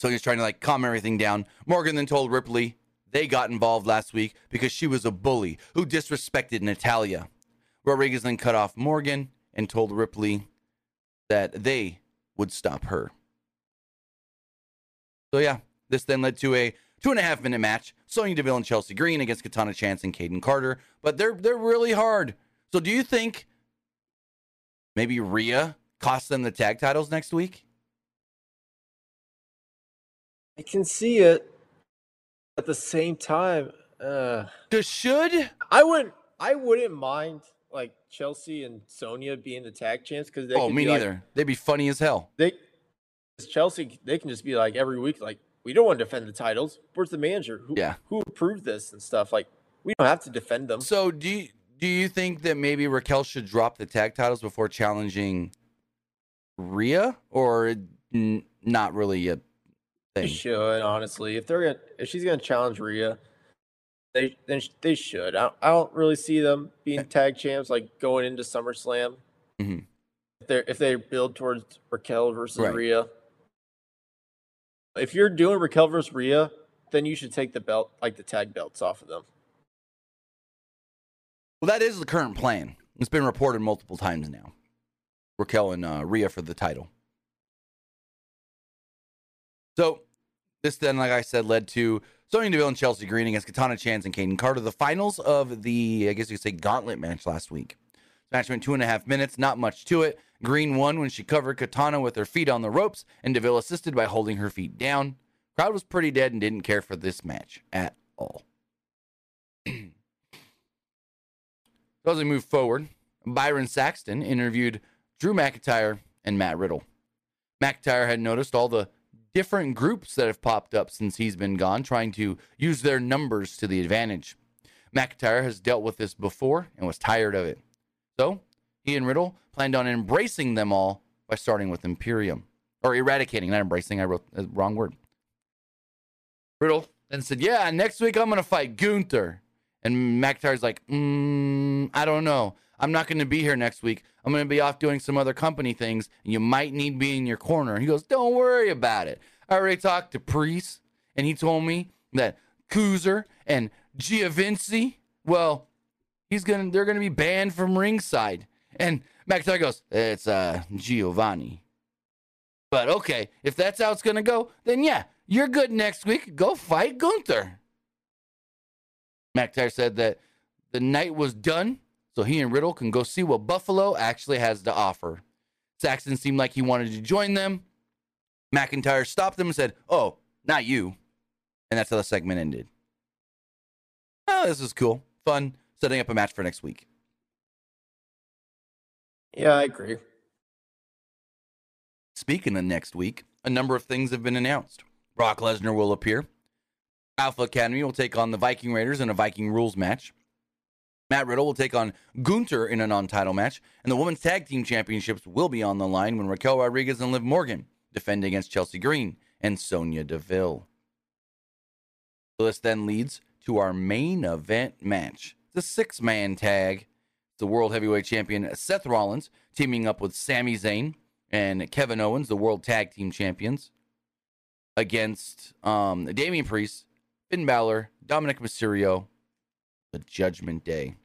Sonya's trying to like calm everything down. Morgan then told Ripley they got involved last week because she was a bully who disrespected Natalya. Rodriguez then cut off Morgan and told Ripley that they would stop her. So yeah, this then led to a two and a half minute match. Sonya Deville and Chelsea Green against Katana Chance and Kayden Carter, but they're they're really hard. So do you think maybe Rhea costs them the tag titles next week? I can see it. At the same time, uh, Cause should I wouldn't. I wouldn't mind like Chelsea and Sonya being the tag champs because they. oh could me be, like- neither. They'd be funny as hell. They Chelsea, they can just be like every week, like we don't want to defend the titles. Where's the manager? Who, Yeah. Who approved this and stuff? Like we don't have to defend them. So do you, do you think that maybe Raquel should drop the tag titles before challenging Rhea, or n- not really a They should honestly. If they're gonna, if she's gonna challenge Rhea, they then they should. I, I don't really see them being tag champs like going into SummerSlam. Mhm. If they if they build towards Raquel versus Right. Rhea, if you're doing Raquel versus Rhea, then you should take the belt like the tag belts off of them. Well, that is the current plan. It's been reported multiple times now. Raquel and uh, Rhea for the title. So this then, like I said, led to Sonya Deville and Chelsea Green against Katana Chance and Kayden Carter, the finals of the, I guess you could say, gauntlet match last week. This match went two and a half minutes, not much to it. Green won when she covered Katana with her feet on the ropes, and Deville assisted by holding her feet down. Crowd was pretty dead and didn't care for this match at all. So as we move forward, Byron Saxton interviewed Drew McIntyre and Matt Riddle. McIntyre had noticed all the different groups that have popped up since he's been gone, trying to use their numbers to the advantage. McIntyre has dealt with this before and was tired of it. So he and Riddle planned on embracing them all by starting with Imperium. Or eradicating, not embracing, I wrote the wrong word. Riddle then said, Yeah, next week I'm to fight Gunther. And McIntyre's like, mm, I don't know. I'm not going to be here next week. I'm going to be off doing some other company things, and you might need me in your corner. He goes, Don't worry about it. I already talked to Priest, and he told me that Kuzer and Giovinci, well, he's gonna they're gonna be banned from ringside. And McIntyre goes, It's uh Giovanni. But okay, if that's how it's gonna go, then yeah, you're good next week. Go fight Gunther. McIntyre said that the night was done, so he and Riddle can go see what Buffalo actually has to offer. Saxton seemed like he wanted to join them. McIntyre stopped him and said, Oh, not you. And that's how the segment ended. Oh, this is cool. Fun. Setting up a match for next week. Yeah, I agree. Speaking of next week, a number of things have been announced. Brock Lesnar will appear. Alpha Academy will take on the Viking Raiders in a Viking rules match. Matt Riddle will take on Gunther in a non title match. And the Women's Tag Team Championships will be on the line when Raquel Rodriguez and Liv Morgan defend against Chelsea Green and Sonya Deville. This then leads to our main event match the six man tag. The World Heavyweight Champion Seth Rollins teaming up with Sami Zayn and Kevin Owens, the World Tag Team Champions, against um, Damian Priest, Finn Balor, Dominic Mysterio, the Judgment Day.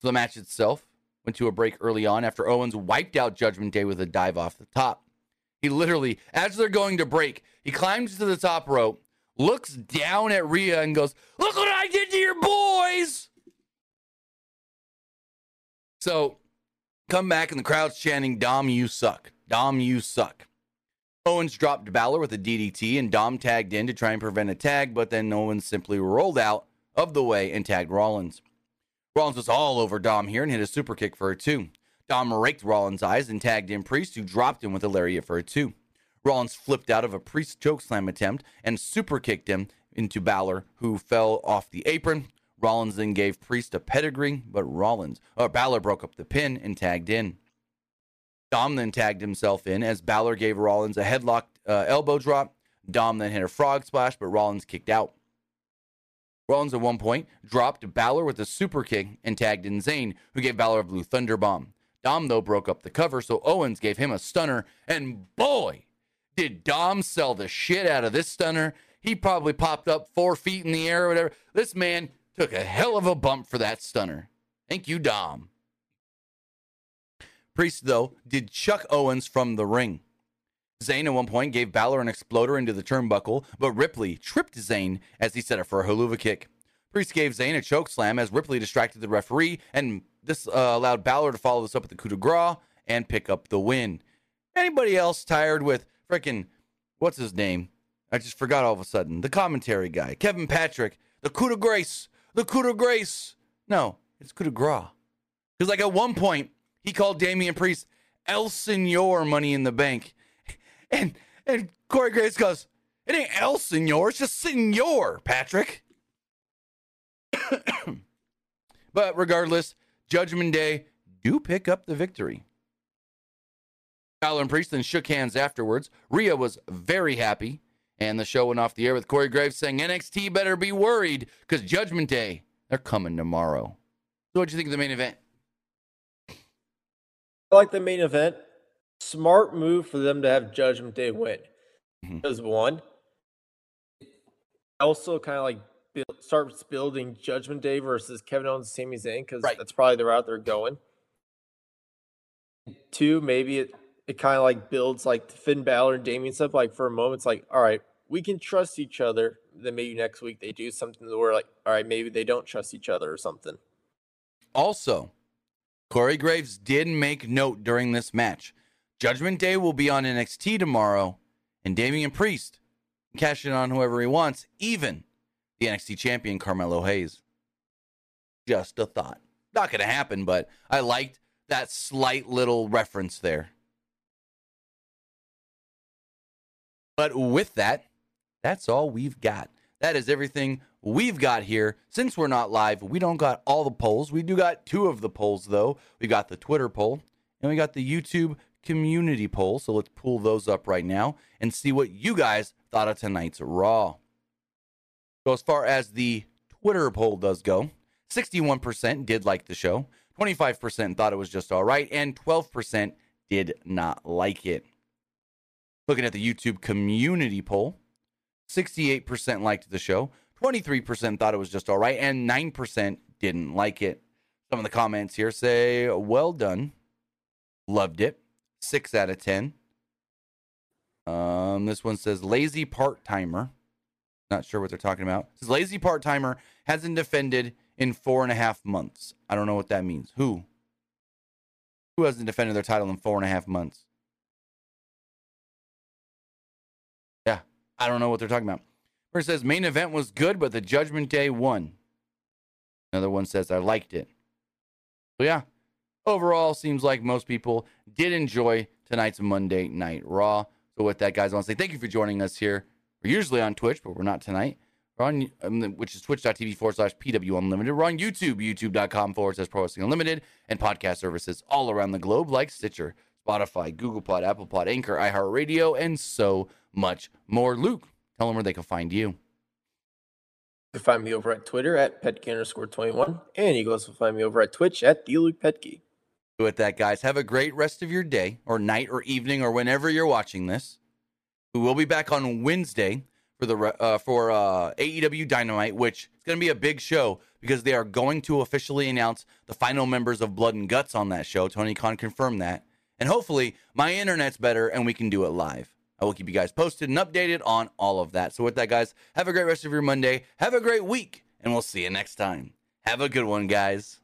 So the match itself went to a break early on after Owens wiped out Judgment Day with a dive off the top. He literally, as they're going to break, he climbs to the top rope, looks down at Rhea, and goes, Look what I did to your boys! So come back, and the crowd's chanting, Dom, you suck. Dom, you suck. Owens dropped Balor with a DDT, and Dom tagged in to try and prevent a tag, but then Owens simply rolled out of the way and tagged Rollins. Rollins was all over Dom here and hit a super kick for a two. Dom raked Rollins' eyes and tagged in Priest, who dropped him with a lariat for a two. Rollins flipped out of a Priest chokeslam attempt and super kicked him into Balor, who fell off the apron. Rollins then gave Priest a pedigree, but Rollins or Balor broke up the pin and tagged in. Dom then tagged himself in as Balor gave Rollins a headlock uh, elbow drop. Dom then hit a frog splash, but Rollins kicked out. Rollins at one point dropped Balor with a super kick and tagged in Zayn, who gave Balor a blue thunder bomb. Dom, though, broke up the cover, so Owens gave him a stunner, and boy, did Dom sell the shit out of this stunner. He probably popped up four feet in the air or whatever. This man took a hell of a bump for that stunner. Thank you, Dom. Priest, though, did chuck Owens from the ring. Zayn at one point gave Balor an exploder into the turnbuckle, but Ripley tripped Zayn as he set up for a Helluva kick. Priest gave Zayn a choke slam as Ripley distracted the referee, and this uh, allowed Balor to follow this up with the coup de grace and pick up the win. Anybody else tired with frickin' what's his name? I just forgot all of a sudden. The commentary guy, Kevin Patrick, the coup de grace, the coup de grace. No, it's coup de grace. Because like at one point he called Damian Priest El Senor Money in the Bank. And and Corey Graves goes, It ain't El Senor, it's just Senor, Patrick. but regardless, Judgment Day do pick up the victory. Balor and Priest then shook hands afterwards. Rhea was very happy, and the show went off the air with Corey Graves saying NXT better be worried because Judgment Day, they're coming tomorrow. So what'd you think of the main event? I like the main event. Smart move for them to have Judgment Day win. Mhm. Because one, it also kind of like build, starts building Judgment Day versus Kevin Owens and Sami Zayn because Right. that's probably the route they're going. Two, maybe it it kind of like builds like Finn Balor and Damian stuff. Like for a moment, it's like, all right, we can trust each other. Then maybe next week they do something where like, all right, maybe they don't trust each other or something. Also, Corey Graves did make note during this match. Judgment Day will be on NXT tomorrow, and Damian Priest can cash in on whoever he wants, even the NXT champion Carmelo Hayes. Just a thought. Not going to happen, but I liked that slight little reference there. But with that, that's all we've got. That is everything we've got here. Since we're not live, we don't got all the polls. We do got two of the polls, though. We got the Twitter poll and we got the YouTube community poll. So let's pull those up right now and see what you guys thought of tonight's Raw. So, as far as the Twitter poll does go, 61% did like the show, 25% thought it was just all right, and 12% did not like it. Looking at the YouTube community poll, 68% liked the show, 23% thought it was just all right, and 9% didn't like it. Some of the comments here say, well done, loved it, 6 out of 10. Um, this one says, lazy part timer. Not sure what they're talking about. It says, lazy part timer hasn't defended in four and a half months. I don't know what that means. Who? Who hasn't defended their title in four and a half months? Yeah, I don't know what they're talking about. It says main event was good, but the Judgment Day won. Another one says I liked it. So yeah, overall seems like most people did enjoy tonight's Monday Night Raw. So with that, guys, I want to say thank you for joining us here. We're usually on Twitch, but we're not tonight. We're on, um, which is twitch.tv forward slash PW Unlimited. We're on YouTube, youtube.com forward slash Pro Wrestling Unlimited, and podcast services all around the globe like Stitcher, Spotify, Google Pod, Apple Pod, Anchor, iHeartRadio, and so much more. Luke, tell them where they can find you. You can find me over at Twitter at petke underscore 21. And you can also find me over at Twitch at the Luke Petke. With that, guys, have a great rest of your day or night or evening or whenever you're watching this. We will be back on Wednesday for the uh, for uh, AEW Dynamite, which is going to be a big show because they are going to officially announce the final members of Blood and Guts on that show. Tony Khan confirmed that, and hopefully my internet's better and we can do it live. I will keep you guys posted and updated on all of that. So with that, guys, have a great rest of your Monday. Have a great week, and we'll see you next time. Have a good one, guys.